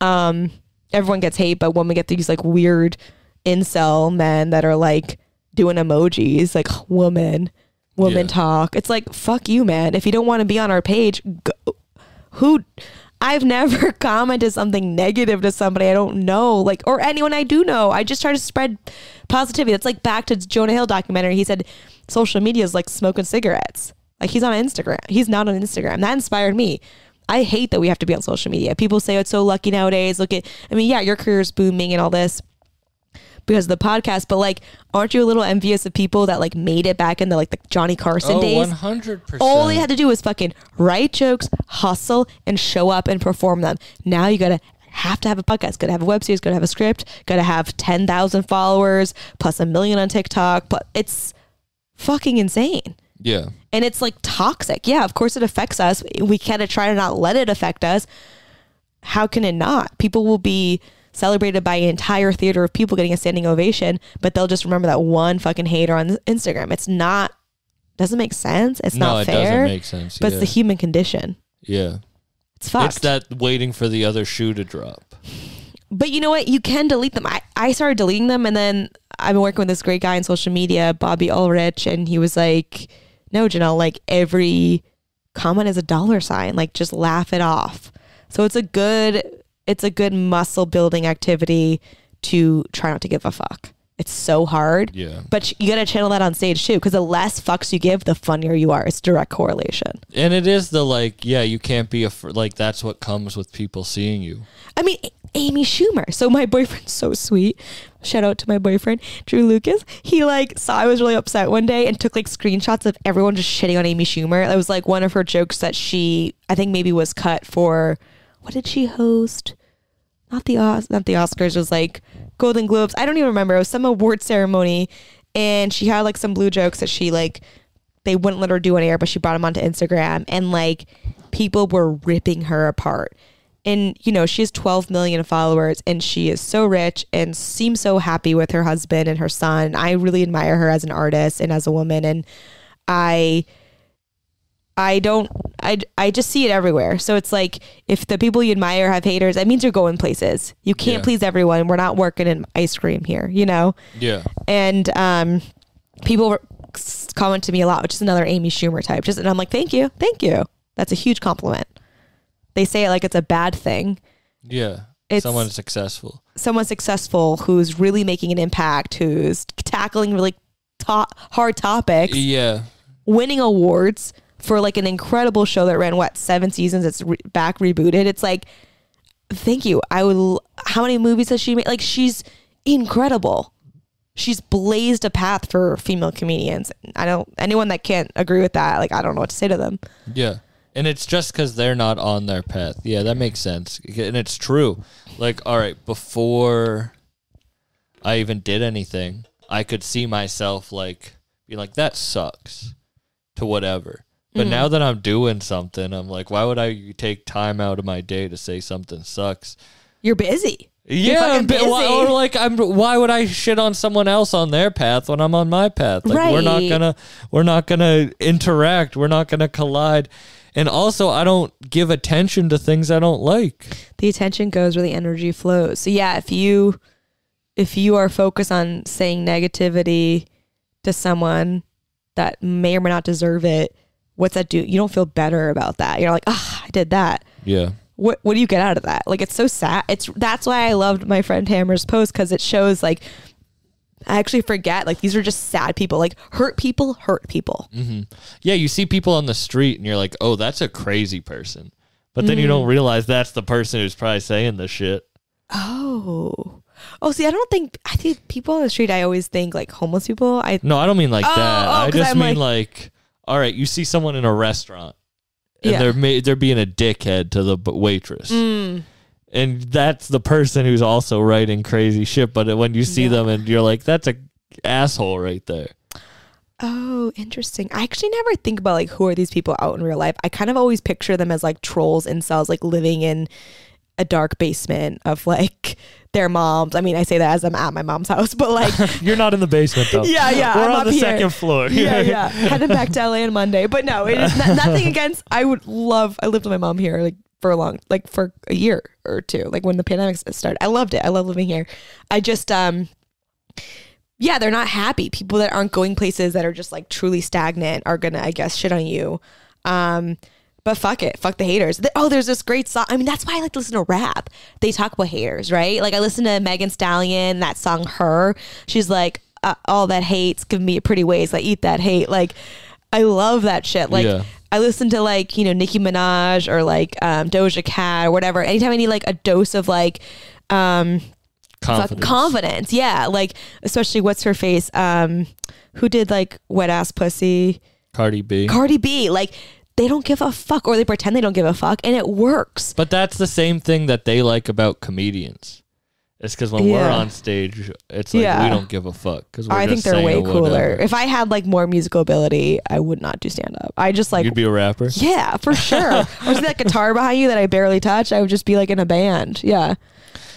Um, everyone gets hate, but women get these like weird incel men that are like doing emojis, like woman, woman Yeah. talk. It's like fuck you, man. If you don't want to be on our page, go, who I've never commented something negative to somebody I don't know, like or anyone I do know. I just try to spread positivity. That's like back to Jonah Hill documentary. He said social media is like smoking cigarettes. Like he's on Instagram. He's not on Instagram. That inspired me. I hate that we have to be on social media. People say it's so lucky nowadays. Look at I mean, yeah, your career's booming and all this because of the podcast, but like aren't you a little envious of people that like made it back in the like the Johnny Carson oh, days? 100%. All they had to do was fucking write jokes, hustle, and show up and perform them. Now you gotta have to have a podcast, gotta have a web series, gotta have a script, gotta have ten thousand followers plus a million on TikTok. But it's fucking insane. yeah. And it's like toxic. Yeah, of course it affects us. We kind of try to not let it affect us. How can it not? People will be celebrated by an entire theater of people getting a standing ovation, but they'll just remember that one fucking hater on Instagram. It's not doesn't make sense. It's no, not it fair. doesn't make sense. But yeah. it's the human condition. yeah. It's fucked. It's that waiting for the other shoe to drop. but you know what? You can delete them. I, I started deleting them and then I've been working with this great guy in social media, Bobby Ulrich, and he was like, No, Janelle, like every comment is a dollar sign. Like just laugh it off. So it's a good it's a good muscle building activity to try not to give a fuck. It's so hard. Yeah. But you got to channel that on stage too, because the less fucks you give, the funnier you are. It's direct correlation. And it is the like, yeah, you can't be a fr- like that's what comes with people seeing you. I mean, A- Amy Schumer. So my boyfriend's so sweet. Shout out to my boyfriend, Drew Lucas. He like saw I was really upset one day and took like screenshots of everyone just shitting on Amy Schumer. That was like one of her jokes that she, I think maybe was cut for, what did she host? Not the Os, not the Oscars. Was like Golden Globes. I don't even remember. It was some award ceremony, and she had like some blue jokes that she like they wouldn't let her do on air, but she brought them onto Instagram, and like people were ripping her apart. And you know, she has 12 million followers, and she is so rich and seems so happy with her husband and her son. I really admire her as an artist and as a woman, and I. I don't I, I just see it everywhere. So it's like if the people you admire have haters, that means you're going places. You can't Yeah. please everyone. We're not working in ice cream here, you know? Yeah. and um, people comment to me a lot, which is another Amy Schumer type. Just and I'm like, thank you, thank you. That's a huge compliment. They say it like it's a bad thing. Yeah. It's- Someone successful. Someone successful who's really making an impact, who's tackling really to- hard topics, Yeah. winning awards for like an incredible show that ran what seven seasons. It's re- back rebooted. It's like, thank you. I would. How many movies has she made? Like she's incredible. She's blazed a path for female comedians. I don't. Anyone that can't agree with that, like I don't know what to say to them. Yeah. And it's just because they're not on their path. Yeah, that makes sense. And it's true. Like, all right, before I even did anything, I could see myself like being like, that sucks to whatever. But Mm. now that I'm doing something, I'm like, why would I take time out of my day to say something sucks? You're busy. Yeah, fucking but why, busy. or like I'm. Why would I shit on someone else on their path when I'm on my path? Like we're not gonna, we're not gonna interact. We're not gonna collide. And also, I don't give attention to things I don't like. the attention goes where the energy flows. So yeah, if you if you are focused on saying negativity to someone that may or may not deserve it, what's that do? You don't feel better about that. You're like, ah, I did that. Yeah, What what do you get out of that? Like it's so sad. It's that's why I loved my friend Hammer's post because it shows like I actually forget like these are just sad people. Like hurt people hurt people. yeah. You see people on the street, and you're like, oh, that's a crazy person. But then you Mm. don't realize that's the person who's probably saying the shit. Oh. Oh, see, I don't think I think people on the street. I always think like homeless people. I No, I don't mean like Oh, that. oh, I just I'm mean like- like, all right, you see someone in a restaurant and Yeah. they're ma- they're being a dickhead to the b- waitress. Mm. And that's the person who's also writing crazy shit, but when you see Yeah. them and you're like that's a asshole right there. Oh, interesting. I actually never think about like who are these people out in real life. I kind of always picture them as like trolls and cells, like living in a dark basement of like their moms. I mean, I say that as I'm at my mom's house, but like, You're not in the basement though. yeah, yeah, We're I'm on the here. second floor. yeah, yeah. Heading back to LA on Monday, but no, it is not, nothing against. I would love. I lived with my mom here like for a long, like for a year or two, like when the pandemic started. I loved it. I love living here. I just um. Yeah, they're not happy. People that aren't going places that are just like truly stagnant are gonna, I guess, shit on you. Um, but fuck it, fuck the haters. Oh, there's this great song. I mean, that's why I like to listen to rap. They talk about haters, right? Like I listen to Megan Stallion, that song "Her." She's like, uh, "All that hate's give me a pretty ways. Like eat that hate." Like I love that shit. Like Yeah. I listen to like you know Nicki Minaj or like um, Doja Cat or whatever. Anytime I need like a dose of like um, Confidence. confidence. Yeah, like especially what's her face? Um, who did like wet ass pussy? Cardi B. Cardi B. Like they don't give a fuck, or they pretend they don't give a fuck, and it works. But that's the same thing that they like about comedians. It's because when we're on stage, it's like Yeah. we don't give a fuck. Because I think they're way cooler. If I had like more musical ability, I would not do stand up. I just like You'd be a rapper. yeah, for sure. or see that guitar behind you that I barely touch. I would just be like in a band. Yeah.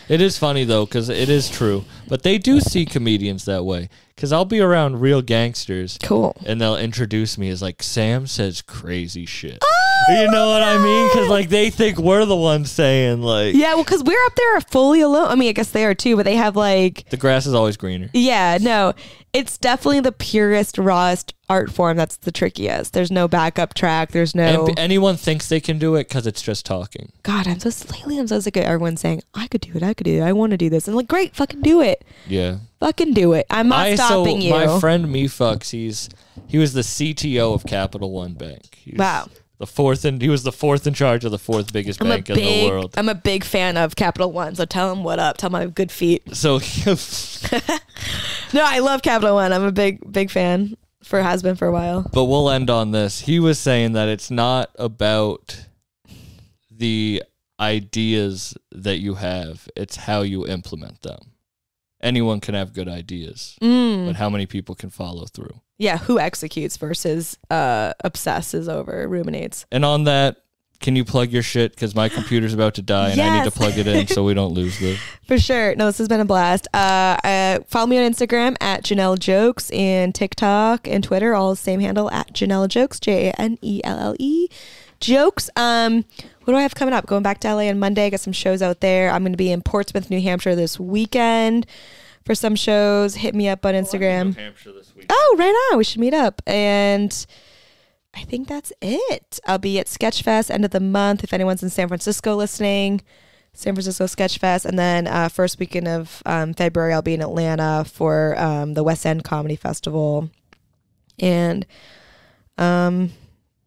It is funny though, because it is true. But they do see comedians that way. Because I'll be around real gangsters, Cool. and they'll introduce me as like Sam says crazy shit. Oh, You know what I mean? Because like they think we're the ones saying like Yeah, well, because we're up there fully alone. I mean, I guess they are too, but they have like the grass is always greener. Yeah, no, it's definitely the purest, rawest art form. That's the trickiest. There's no backup track. There's no. And anyone thinks they can do it because it's just talking. God, I'm so lately. I'm so sick of everyone saying I could do it. I could do it. I want to do this. And like, great, fucking do it. Yeah. Fucking do it. I'm not I stopping so you. my friend me fucks. He's he was the CTO of Capital One Bank. He was Wow. The fourth and he was the fourth in charge of the fourth biggest I'm bank in the world. I'm a big fan of Capital One. So tell him what up. Tell him I have good feet. So No, I love Capital One. I'm a big, big fan. For has been for a while. but we'll end on this. He was saying that it's not about the ideas that you have, it's how you implement them. Anyone can have good ideas, Mm. but how many people can follow through? Yeah, who executes versus uh obsesses over ruminates. And on that, can you plug your shit? Because my computer's about to die and I need to plug it in so we don't lose this. For sure. No, this has been a blast. Uh, uh, follow me on Instagram at Janelle Jokes and TikTok and Twitter, all the same handle at Janelle Jokes, J A N E L L E Jokes. Um, what do I have coming up? Going back to LA on Monday. I got some shows out there. I'm going to be in Portsmouth, New Hampshire this weekend for some shows. Hit me up on Instagram. Oh, right on. We should meet up. And I think that's it. I'll be at Sketchfest end of the month. If anyone's in San Francisco listening, San Francisco Sketchfest, and then uh, first weekend of um, February, I'll be in Atlanta for um, the West End Comedy Festival. And um,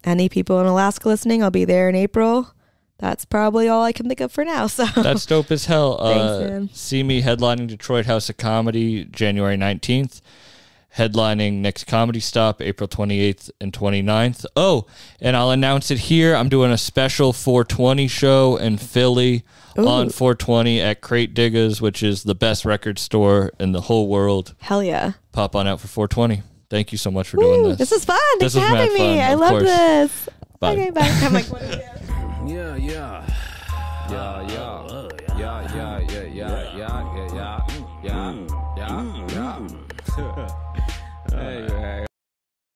any people in Alaska listening, I'll be there in April. That's probably all I can think of for now. So That's dope as hell. Thanks, uh, man. See me headlining Detroit House of Comedy January 19th. Headlining next comedy stop April 28th and 29th. Oh, and I'll announce it here. I'm doing a special 420 show in Philly on 420 at Crate Diggers, which is the best record store in the whole world. hell yeah. Pop on out for 420. Thank you so much for doing this. this is fun. This Thanks for having me. fun, I love course. this. Bye. Okay, bye. I'm like, what is it? Yeah, yeah. Yeah, yeah. Yeah, yeah, yeah, yeah, yeah, yeah, yeah, yeah, mm, yeah, mm, mm. yeah. Hey, hey.